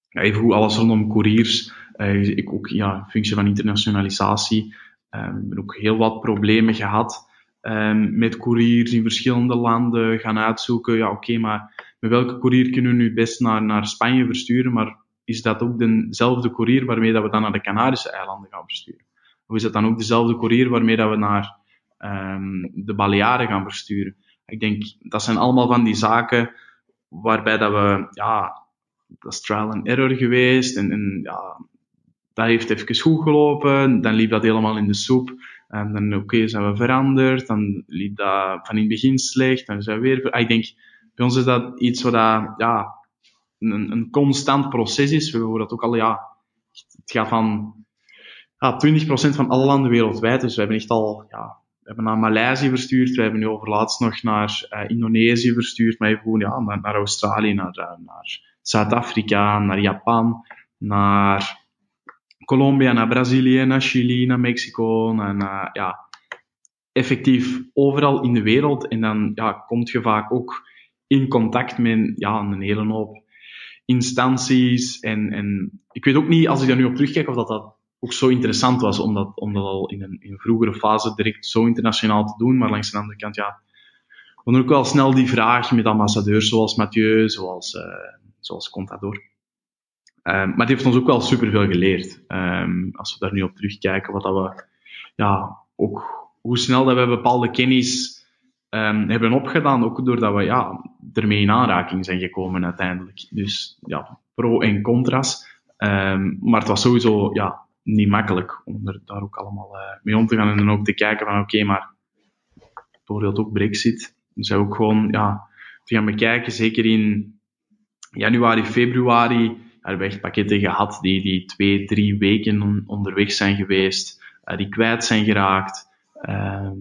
Ja, even hoe alles rondom couriers. Uh, ik ook, ja, functie van internationalisatie. We hebben ook heel wat problemen gehad um, met couriers in verschillende landen gaan uitzoeken. Ja, oké, maar met welke courier kunnen we nu best naar, naar Spanje versturen? Maar is dat ook dezelfde courier waarmee dat we dan naar de Canarische eilanden gaan versturen? Of is dat dan ook dezelfde courier waarmee dat we naar um, de Balearen gaan versturen? Ik denk, dat zijn allemaal van die zaken waarbij dat we, ja, dat is trial and error geweest en, en ja, dat heeft even goed gelopen, dan liep dat helemaal in de soep. En dan, oké, zijn we veranderd, dan liep dat van in het begin slecht, dan zijn we weer... Ah, ik denk, bij ons is dat iets wat ja, een, een constant proces is. We horen dat ook al, ja, het gaat van ja, 20% van alle landen wereldwijd. Dus we hebben echt al, ja, we hebben naar Maleisië verstuurd, we hebben nu overlaatst nog naar uh, Indonesië verstuurd, maar gewoon, ja, naar, naar Australië, naar, uh, naar Zuid-Afrika, naar Japan, naar Colombia, naar Brazilië, naar Chili, naar Mexico, naar, ja, effectief overal in de wereld. En dan ja, kom je vaak ook in contact met ja, een hele hoop instanties. En, en ik weet ook niet, als ik daar nu op terugkijk, of dat dat ook zo interessant was om dat, om dat al in een, in vroegere fase direct zo internationahet te doen. Maar langs de andere kant, ja, dan ook wel snel die vraag met ambassadeurs zoals Mathieu, zoals, uh, zoals Contador. Um, maar het heeft ons ook wel superveel geleerd. Um, als we daar nu op terugkijken, wat dat we, ja, ook hoe snel dat we bepaalde kennis um, hebben opgedaan, ook doordat we ja, ermee in aanraking zijn gekomen uiteindelijk. Dus ja, pro en contra's. maar het was sowieso ja, niet makkelijk om er daar ook allemaal uh, mee om te gaan en dan ook te kijken van oké, okay, maar bijvoorbeeld ook Brexit. Dus ook gewoon ja, te gaan bekijken, zeker in januari, februari echt pakketten gehad die, die twee, drie weken onderweg zijn geweest, uh, die kwijt zijn geraakt, uh,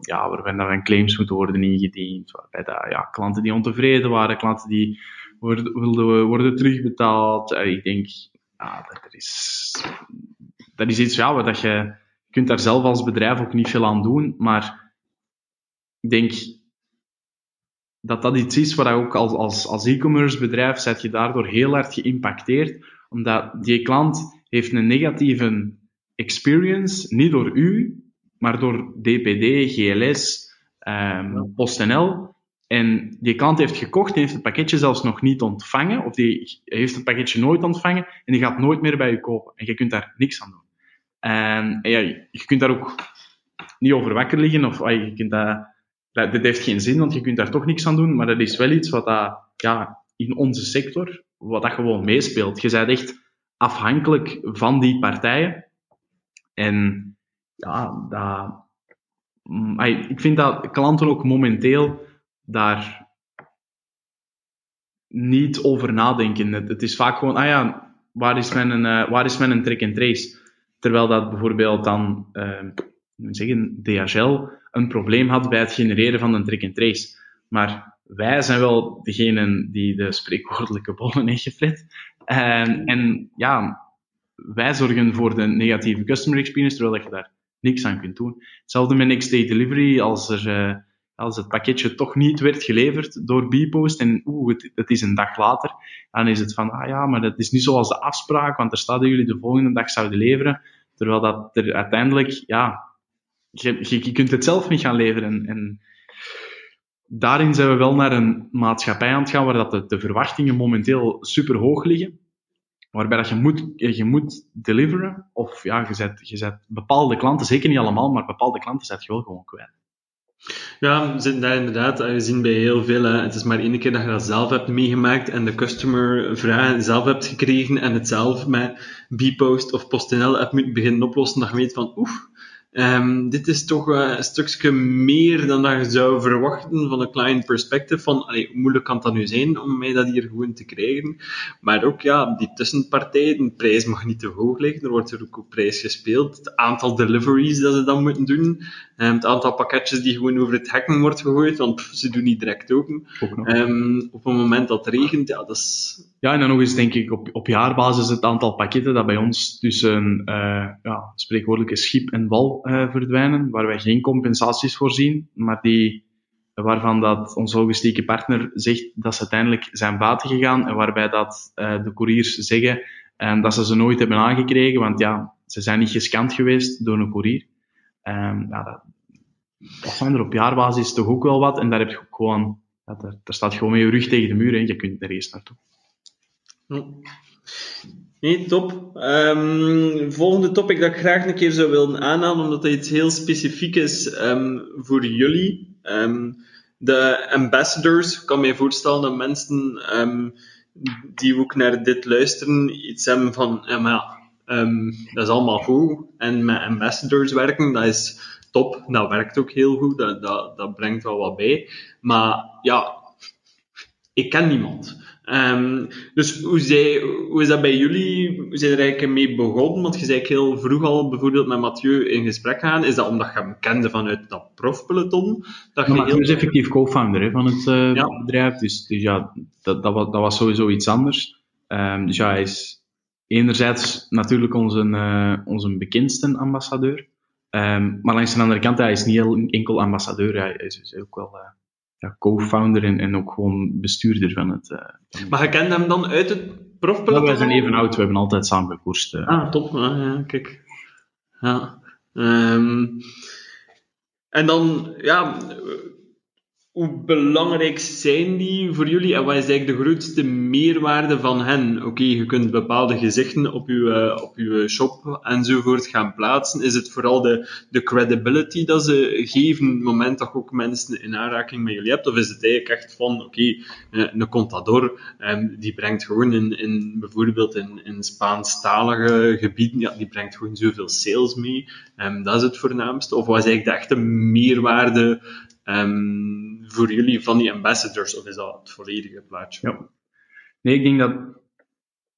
ja, waarbij dan claims moeten worden ingediend, waarbij ja, klanten die ontevreden waren, klanten die worden, wilden worden terugbetaald. Uh, ik denk, ja, dat, er is, dat is iets ja, wat je kunt daar zelf als bedrijf ook niet veel aan doen, maar ik denk dat dat iets is waar ook als, als, als e-commerce bedrijf zet je daardoor heel hard geïmpacteerd, omdat die klant heeft een negatieve experience, niet door u, maar door DPD, GLS, um, PostNL. En die klant heeft gekocht heeft het pakketje zelfs nog niet ontvangen, of die heeft het pakketje nooit ontvangen en die gaat nooit meer bij u kopen. En je kunt daar niks aan doen. En, ja, je kunt daar ook niet over wakker liggen, of je kunt dat dat, dit heeft geen zin, want je kunt daar toch niks aan doen, maar dat is wel iets wat dat, ja, in onze sector, wat dat gewoon meespeelt. Je bent echt afhankelijk van die partijen. En ja, dat, mm, ik vind dat klanten ook momenteel daar niet over nadenken. Het, is vaak gewoon, ah ja, waar is mijn, uh, waar is mijn track and trace? Terwijl dat bijvoorbeeld dan, uh, zeggen, DHL een probleem had bij het genereren van een track and trace. Maar wij zijn wel degene die de spreekwoordelijke bollen heeft gefret. En, en ja, wij zorgen voor de negatieve customer experience, terwijl je daar niks aan kunt doen. Hetzelfde met next day delivery, als er, uh, als het pakketje toch niet werd geleverd door Bpost en oeh, het, het, is een dag later, dan is het van, ah ja, maar dat is niet zoals de afspraak, want er staat dat jullie de volgende dag zouden leveren, terwijl dat er uiteindelijk, ja, je, je, kunt het zelf niet gaan leveren. En daarin zijn we wel naar een maatschappij aan het gaan waar dat de, verwachtingen momenteel super hoog liggen. Waarbij dat je moet, je moet deliveren. Of ja, je zet, je zet bepaalde klanten, zeker niet allemaal, maar bepaalde klanten zet je wel gewoon kwijt. Ja, we daar inderdaad gezien bij heel veel. Het is maar één keer dat je dat zelf hebt meegemaakt en de customer vragen zelf hebt gekregen en het zelf met Bpost of PostNL hebt moeten beginnen oplossen. Dat je weet van, oef, Um, dit is toch uh, een stukje meer dan dat je zou verwachten van een client perspective. Van, allee, hoe moeilijk kan dat nu zijn om mij dat hier gewoon te krijgen? Maar ook, ja, die tussenpartij, de prijs mag niet te hoog liggen. Er wordt er ook op prijs gespeeld. Het aantal deliveries dat ze dan moeten doen. Um, het aantal pakketjes die gewoon over het hekken wordt gegooid, want ze doen niet direct open. Um, op het moment dat het regent, ja, dat is... Ja, en dan nog eens denk ik op, op jaarbasis het aantal pakketten dat bij ons tussen uh, ja, spreekwoordelijke schip en wal uh, verdwijnen, waar wij geen compensaties voorzien, maar die, waarvan dat onze logistieke partner zegt dat ze uiteindelijk zijn baten gegaan en waarbij dat uh, de couriers zeggen dat ze ze nooit hebben aangekregen, want ja, ze zijn niet gescand geweest door een courier. Um, ja, dat, dat zijn er op jaarbasis toch ook wel wat en daar heb je gewoon, er, daar staat gewoon met je rug tegen de muur en je kunt nergens naartoe. Nee, top. Um, volgende topic dat ik graag een keer zou willen aanhalen, omdat dat iets heel specifiek is um, voor jullie. De ambassadors, ik kan me voorstellen dat mensen die ook naar dit luisteren iets hebben van, ja, maar ja, dat is allemaal goed. En met ambassadors werken, dat is top. Dat werkt ook heel goed. Dat, dat, dat brengt wel wat bij. Maar ja, ik ken niemand. Um, dus hoe, hoe is dat bij jullie? Hoe zijn er eigenlijk mee begonnen? Want je zei heel vroeg al bijvoorbeeld met Mathieu in gesprek gaan. Is dat omdat je hem kende vanuit dat profpeloton? Dat je Mathieu heel... is effectief co-founder van het uh, bedrijf. Dus, dus, ja, dat, dat, was, dat was sowieso iets anders. Um, dus ja, hij is enerzijds natuurlijk onze, uh, onze bekendste ambassadeur. Um, maar langs de andere kant, hij is niet enkel ambassadeur. Hij is ook wel... Uh, ja, co-founder en, en ook gewoon bestuurder van het. Uh, maar je kent hem dan uit het profpeloton? Ja, wij zijn even oud, we hebben altijd samen gekoerst. Ah, top. Ah, ja, kijk. Ja. Um, en dan, ja, hoe belangrijk zijn die voor jullie en wat is eigenlijk de grootste meerwaarde van hen? Oké, je kunt bepaalde gezichten op je, eh, op uw shop enzovoort gaan plaatsen. Is het vooral de, de credibility dat ze geven het moment dat ook mensen in aanraking met jullie hebt? Of is het eigenlijk echt van, oké, eh, een contador, um, die brengt gewoon in, in bijvoorbeeld in, in Spaanstalige gebieden, ja, die brengt gewoon zoveel sales mee. Um, dat is het voornaamste. Of wat is eigenlijk de echte meerwaarde um, voor jullie van die ambassadors, of is dat het volledige plaatje? Ja. Nee, ik denk dat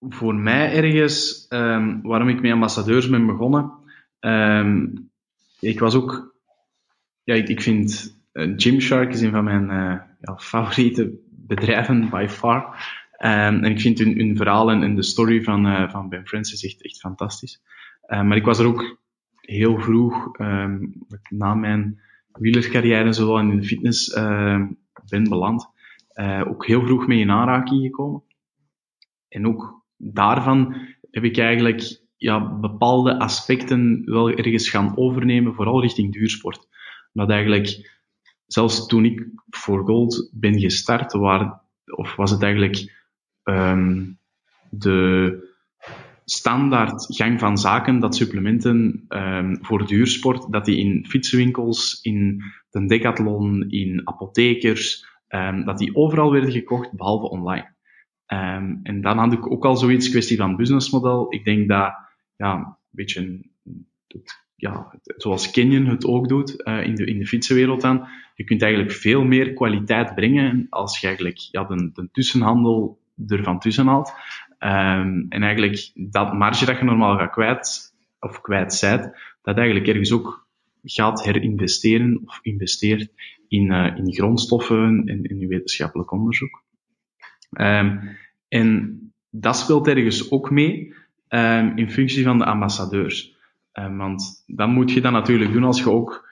voor mij ergens, um, waarom ik met ambassadeurs ben begonnen, um, ik was ook, ja, ik, vind uh, Gymshark is een van mijn uh, ja, favoriete bedrijven by far. En ik vind hun, hun verhalen en de story van, uh, van Ben Francis echt, echt fantastisch. maar ik was er ook heel vroeg, na mijn wielercarrière zowel in de fitness uh, ben beland. Uh, ook heel vroeg mee in aanraking gekomen. En ook daarvan heb ik eigenlijk ja, bepaalde aspecten wel ergens gaan overnemen, vooral richting duursport. Dat eigenlijk, zelfs toen ik voor Gold ben gestart, waar, of was het eigenlijk um, de standaard gang van zaken dat supplementen um, voor duursport, dat die in fietswinkels, in de decathlon, in apothekers, um, dat die overal werden gekocht, behalve online. Um, en dan had ik ook al zoiets, kwestie van businessmodel. Ik denk dat, ja, een beetje, het, ja, zoals Canyon het ook doet, uh, in, de, in de fietsenwereld dan, je kunt eigenlijk veel meer kwaliteit brengen als je eigenlijk ja, de, de tussenhandel ervan tussen haalt. Um, en eigenlijk dat marge dat je normaal gaat kwijt, of kwijt zijt, dat eigenlijk ergens ook gaat herinvesteren of investeert in, uh, in grondstoffen en in wetenschappelijk onderzoek. Um, en dat speelt ergens ook mee um, in functie van de ambassadeurs. Want dat moet je dan natuurlijk doen als je ook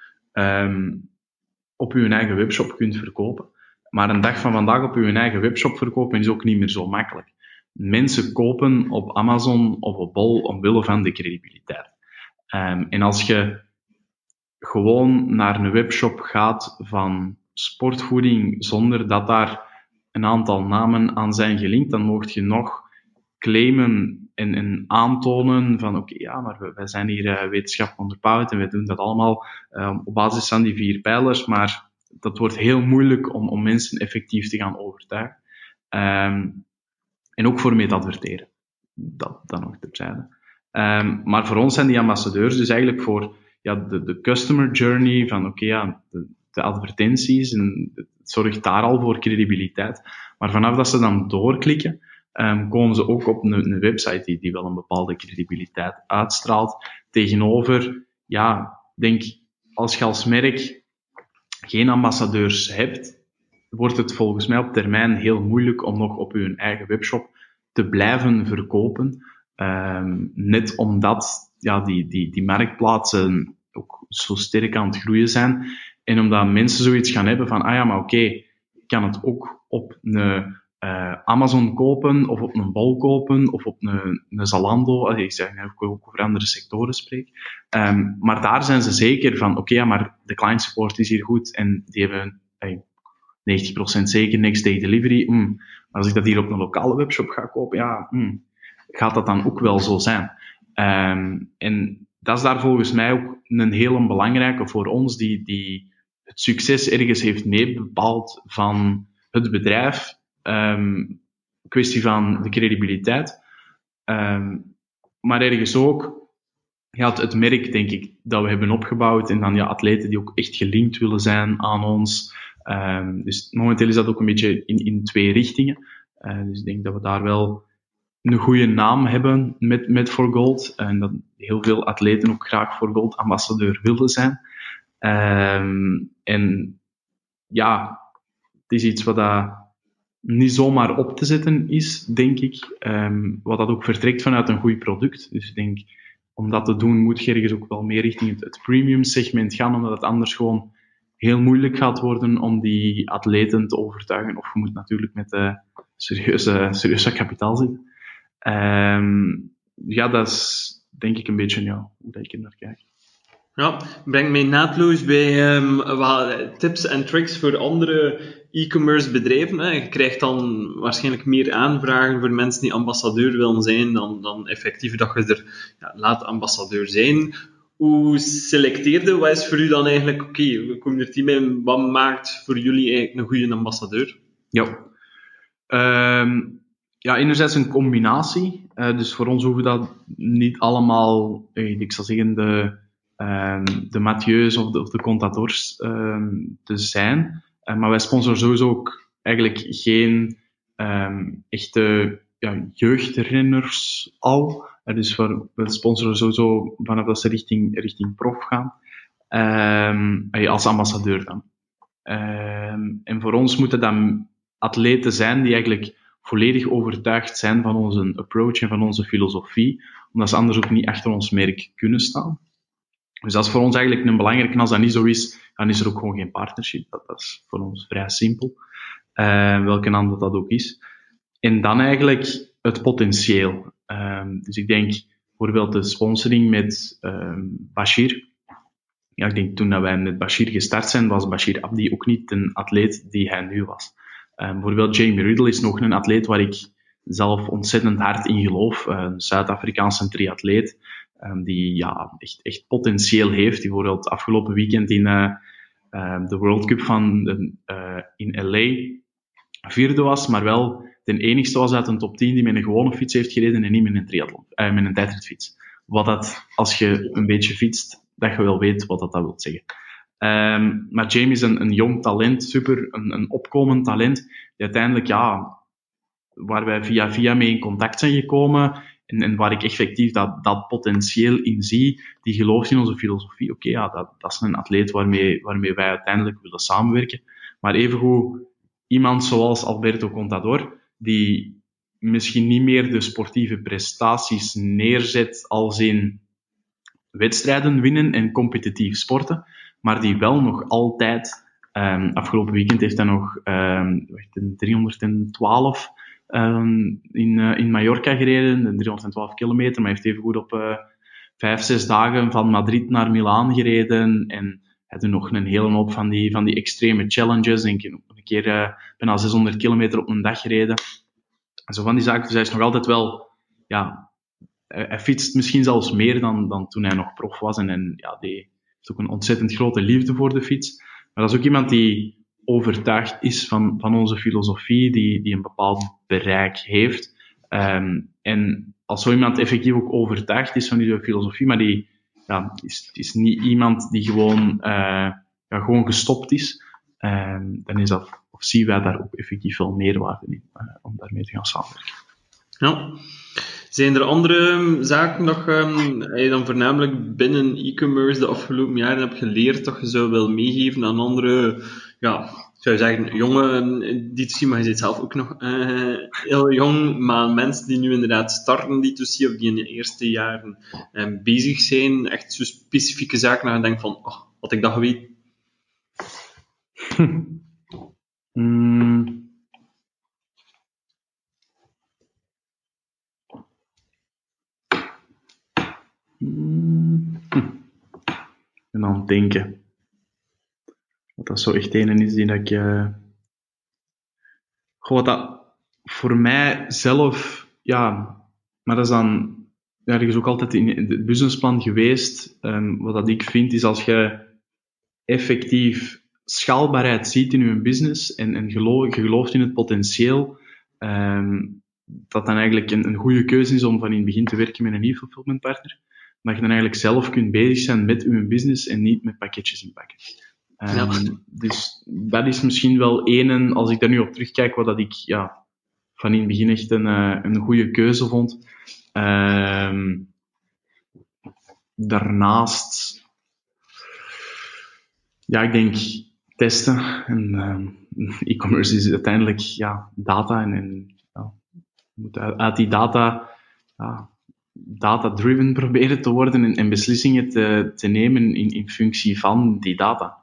op je eigen webshop kunt verkopen. Maar een dag van vandaag op je eigen webshop verkopen is ook niet meer zo makkelijk mensen kopen op Amazon of op Bol omwille van de credibiliteit. Um, en als je gewoon naar een webshop gaat van sportvoeding zonder dat daar een aantal namen aan zijn gelinkt, dan mocht je nog claimen en, en aantonen van oké, ja, maar wij zijn hier uh, wetenschap onderbouwd en wij doen dat allemaal uh, op basis van die vier pijlers, maar dat wordt heel moeilijk om, om mensen effectief te gaan overtuigen. Um, en ook voor mee te adverteren. Dat dan nog terzijde. Um, maar voor ons zijn die ambassadeurs dus eigenlijk voor ja, de, de customer journey van oké, ja, de, de, advertenties en het zorgt daar al voor credibiliteit. Maar vanaf dat ze dan doorklikken, um, komen ze ook op een, een website die, die wel een bepaalde credibiliteit uitstraalt. Tegenover, ja, denk, als je als merk geen ambassadeurs hebt, wordt het volgens mij op termijn heel moeilijk om nog op hun eigen webshop te blijven verkopen. Um, net omdat ja, die, die, die marktplaatsen ook zo sterk aan het groeien zijn. En omdat mensen zoiets gaan hebben van, ah ja, maar oké, ik kan het ook op een uh, Amazon kopen, of op een Bol kopen, of op een, een Zalando. Allee, ik zeg ook, over andere sectoren spreek. Um, maar daar zijn ze zeker van, oké, ja, maar de client support is hier goed en die hebben, 90% zeker next day delivery. Mm. Als ik dat hier op een lokale webshop ga kopen, ja, mm, gaat dat dan ook wel zo zijn. Ehm, en dat is daar volgens mij ook een hele belangrijke voor ons, die, die het succes ergens heeft meebepaald van het bedrijf. Um, kwestie van de credibiliteit. Um, maar ergens ook ja, het, het, merk, denk ik, dat we hebben opgebouwd. En dan ja, atleten die ook echt gelinkt willen zijn aan ons. Um, dus momenteel is dat ook een beetje in, in twee richtingen. Uh, dus ik denk dat we daar wel een goede naam hebben met, met For Gold. En dat heel veel atleten ook graag For Gold ambassadeur willen zijn. Um, en ja, het is iets wat dat niet zomaar op te zetten is, denk ik. Um, wat dat ook vertrekt vanuit een goed product. Dus ik denk, om dat te doen, moet je ergens ook wel meer richting het, het premium segment gaan, omdat het anders gewoon heel moeilijk gaat worden om die atleten te overtuigen. Of je moet natuurlijk met uh, serieuze, serieuze kapitaal zitten. Um, ja, dat is denk ik een beetje ja, hoe ik er naar kijk. Ja, breng mij naadloos bij um, wat tips en tricks voor andere e-commerce bedrijven. Hè. Je krijgt dan waarschijnlijk meer aanvragen voor mensen die ambassadeur willen zijn dan, dan effectief dat je er ja, laat ambassadeur zijn. Hoe selecteerde, wat is voor u dan eigenlijk, oké, we komen er team in, wat maakt voor jullie eigenlijk een goede ambassadeur? Ja, um, ja enerzijds een combinatie. Uh, dus voor ons hoeven dat niet allemaal, eh, ik zal zeggen, de, um, de Mathieu's of de, of de Contadors um, te zijn. Uh, maar wij sponsoren sowieso ook eigenlijk geen echte ja, jeugdrenners al. Dus we sponsoren sowieso vanaf dat ze richting, richting prof gaan. Um, als ambassadeur dan. Um, en voor ons moeten dan atleten zijn die eigenlijk volledig overtuigd zijn van onze approach en van onze filosofie, omdat ze anders ook niet achter ons merk kunnen staan. Dus dat is voor ons eigenlijk een belangrijke. En als dat niet zo is, dan is er ook gewoon geen partnership. Dat, is voor ons vrij simpel. Uh, welke naam dat ook is. En dan eigenlijk het potentieel. Um, dus ik denk bijvoorbeeld de sponsoring met um, Bashir. Ja, ik denk toen dat wij met Bashir gestart zijn, was Bashir Abdi ook niet een atleet die hij nu was. Um, bijvoorbeeld Jamie Riddle is nog een atleet waar ik zelf ontzettend hard in geloof. Een Zuid-Afrikaanse triatleet die ja, echt, echt potentieel heeft. Die bijvoorbeeld afgelopen weekend in uh, de World Cup van de, uh, in LA vierde was, maar wel de enigste was uit een top 10 die met een gewone fiets heeft gereden en niet met een triathlon, uh, met een tijdritfiets. Wat dat, als je een beetje fietst, dat je wel weet wat dat, dat wil zeggen. Um, maar Jamie is een, een jong talent, super, een, een opkomend talent, die uiteindelijk, ja, waar wij via via mee in contact zijn gekomen, en, en waar ik effectief dat, dat potentieel in zie, die gelooft in onze filosofie. Oké, ja, dat, dat is een atleet waarmee, waarmee wij uiteindelijk willen samenwerken. Maar evengoed iemand zoals Alberto Contador, die misschien niet meer de sportieve prestaties neerzet als in wedstrijden winnen en competitief sporten, maar die wel nog altijd, um, afgelopen weekend heeft hij nog um, 312 um, in, uh, in Mallorca gereden, 312 kilometer, maar heeft even goed op uh, vijf, zes dagen van Madrid naar Milaan gereden. En hij doet nog een hele hoop van die, van die extreme challenges. En een keer uh, bijna 600 kilometer op een dag gereden. En zo van die zaken. Dus hij is nog altijd wel, ja, hij fietst misschien zelfs meer dan, dan toen hij nog prof was. En, en ja, die heeft ook een ontzettend grote liefde voor de fiets. Maar dat is ook iemand die overtuigd is van, van onze filosofie, die, die een bepaald bereik heeft. Um, en als zo iemand effectief ook overtuigd is van die filosofie, maar die ja, is, is niet iemand die gewoon, uh, ja, gewoon gestopt is, um, dan is dat, of zien wij daar ook effectief veel meerwaarde in uh, om daarmee te gaan samenwerken. Ja. Zijn er andere zaken dat um, je dan voornamelijk binnen e-commerce de afgelopen jaren hebt geleerd dat je zou willen meegeven aan andere ja, zou zeggen, jongen die te zien, maar je zit zelf ook nog uh, heel jong, maar mensen die nu inderdaad starten die to of die in de eerste jaren um, bezig zijn, echt zo specifieke zaken je denkt van, oh, had ik dat geweten? En dan denken. Dat zo echt een is die dat ik... Goh, wat dat voor mij zelf... Ja, Maar dat is dan ergens ook altijd in het businessplan geweest. Um, wat dat ik vind is als je effectief schaalbaarheid ziet in je business en, en geloof, je gelooft in het potentieel, um, dat dan eigenlijk een, een goede keuze is om van in het begin te werken met een e-fulfillment partner. Dat je dan eigenlijk zelf kunt bezig zijn met je business en niet met pakketjes inpakken. Um, Dus dat is misschien wel één, als ik daar nu op terugkijk, wat dat ik ja, van in het begin echt een, uh, een goede keuze vond. Um, daarnaast, ja, ik denk testen. En um, e-commerce is uiteindelijk ja, data en, en ja, moet uit, die data ja, data-driven proberen te worden en, en beslissingen te, te nemen in, in functie van die data.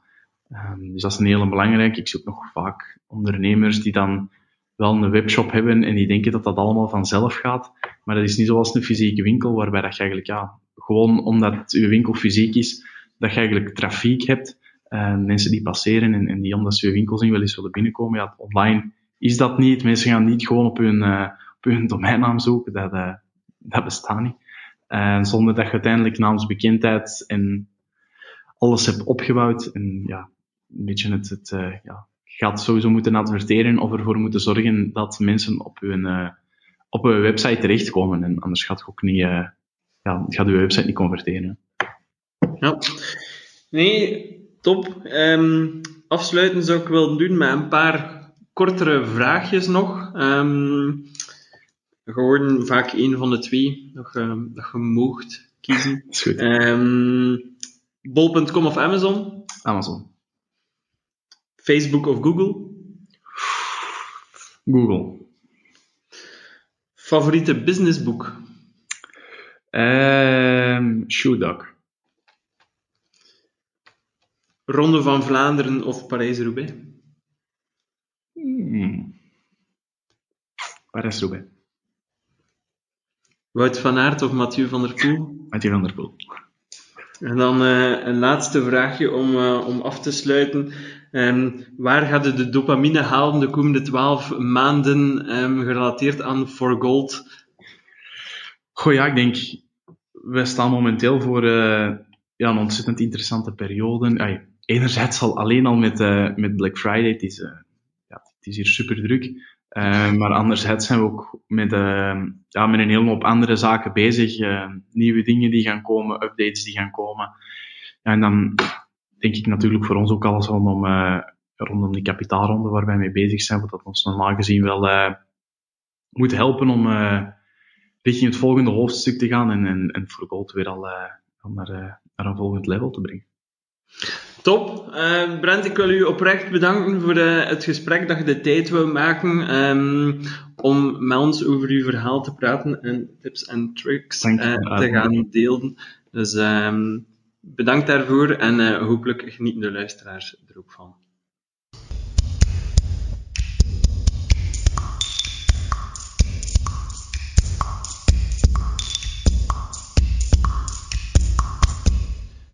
Um, dus dat is een hele belangrijke. Ik zoek nog vaak ondernemers die dan wel een webshop hebben en die denken dat dat allemaal vanzelf gaat. Maar dat is niet zoals een fysieke winkel, waarbij dat je eigenlijk, ja, gewoon omdat je winkel fysiek is, dat je eigenlijk trafiek hebt. Uh, mensen die passeren en, en die omdat ze je winkel zien wel eens willen binnenkomen. Ja, online is dat niet. Mensen gaan niet gewoon op hun, uh, op domeinnaam zoeken. Dat, uh, dat bestaat niet. Zonder dat je uiteindelijk naamsbekendheid en alles hebt opgebouwd. En ja, een beetje het, het uh, ja, gaat sowieso moeten adverteren of ervoor moeten zorgen dat mensen op hun, uh, op hun website terechtkomen. En anders gaat het ook niet, uh, ja, gaat uw website niet converteren. Ja. Nee, top. Um, afsluiten zou ik willen doen met een paar kortere vraagjes nog. Um, gewoon vaak één van de twee je, dat je moogt kiezen. [laughs] is goed. Um, Bol.com of Amazon? Amazon. Facebook of Google? Google. Favoriete businessboek? Um, Shoe Dog. Ronde van Vlaanderen of Parijs-Roubaix? Hmm. Parijs-Roubaix. Wout van Aert of Mathieu van der Poel? Mathieu van der Poel. En dan uh, een laatste vraagje om, uh, om af te sluiten. Um, waar gaat de dopamine halen de komende twaalf maanden um, gerelateerd aan For Gold? Goh ja, ik denk, wij staan momenteel voor uh, ja, een ontzettend interessante periode. Ay, enerzijds al alleen al met, met Black Friday, het is, ja, het is hier super druk. Uh, maar anderzijds zijn we ook met, ja, met een hele hoop andere zaken bezig. Nieuwe dingen die gaan komen, updates die gaan komen. En dan denk ik natuurlijk voor ons ook alles rondom, rondom die kapitaalronde waar wij mee bezig zijn, wat dat ons normaal gezien wel moet helpen om richting het volgende hoofdstuk te gaan en, en, en voor Gold weer al naar, naar een volgend level te brengen. Top. Uh, Brent, ik wil u oprecht bedanken voor de, het gesprek dat je de tijd wil maken um, om met ons over uw verhaal te praten en tips en tricks uh, te gaan delen. Dus um, bedankt daarvoor en uh, hopelijk genieten de luisteraars er ook van.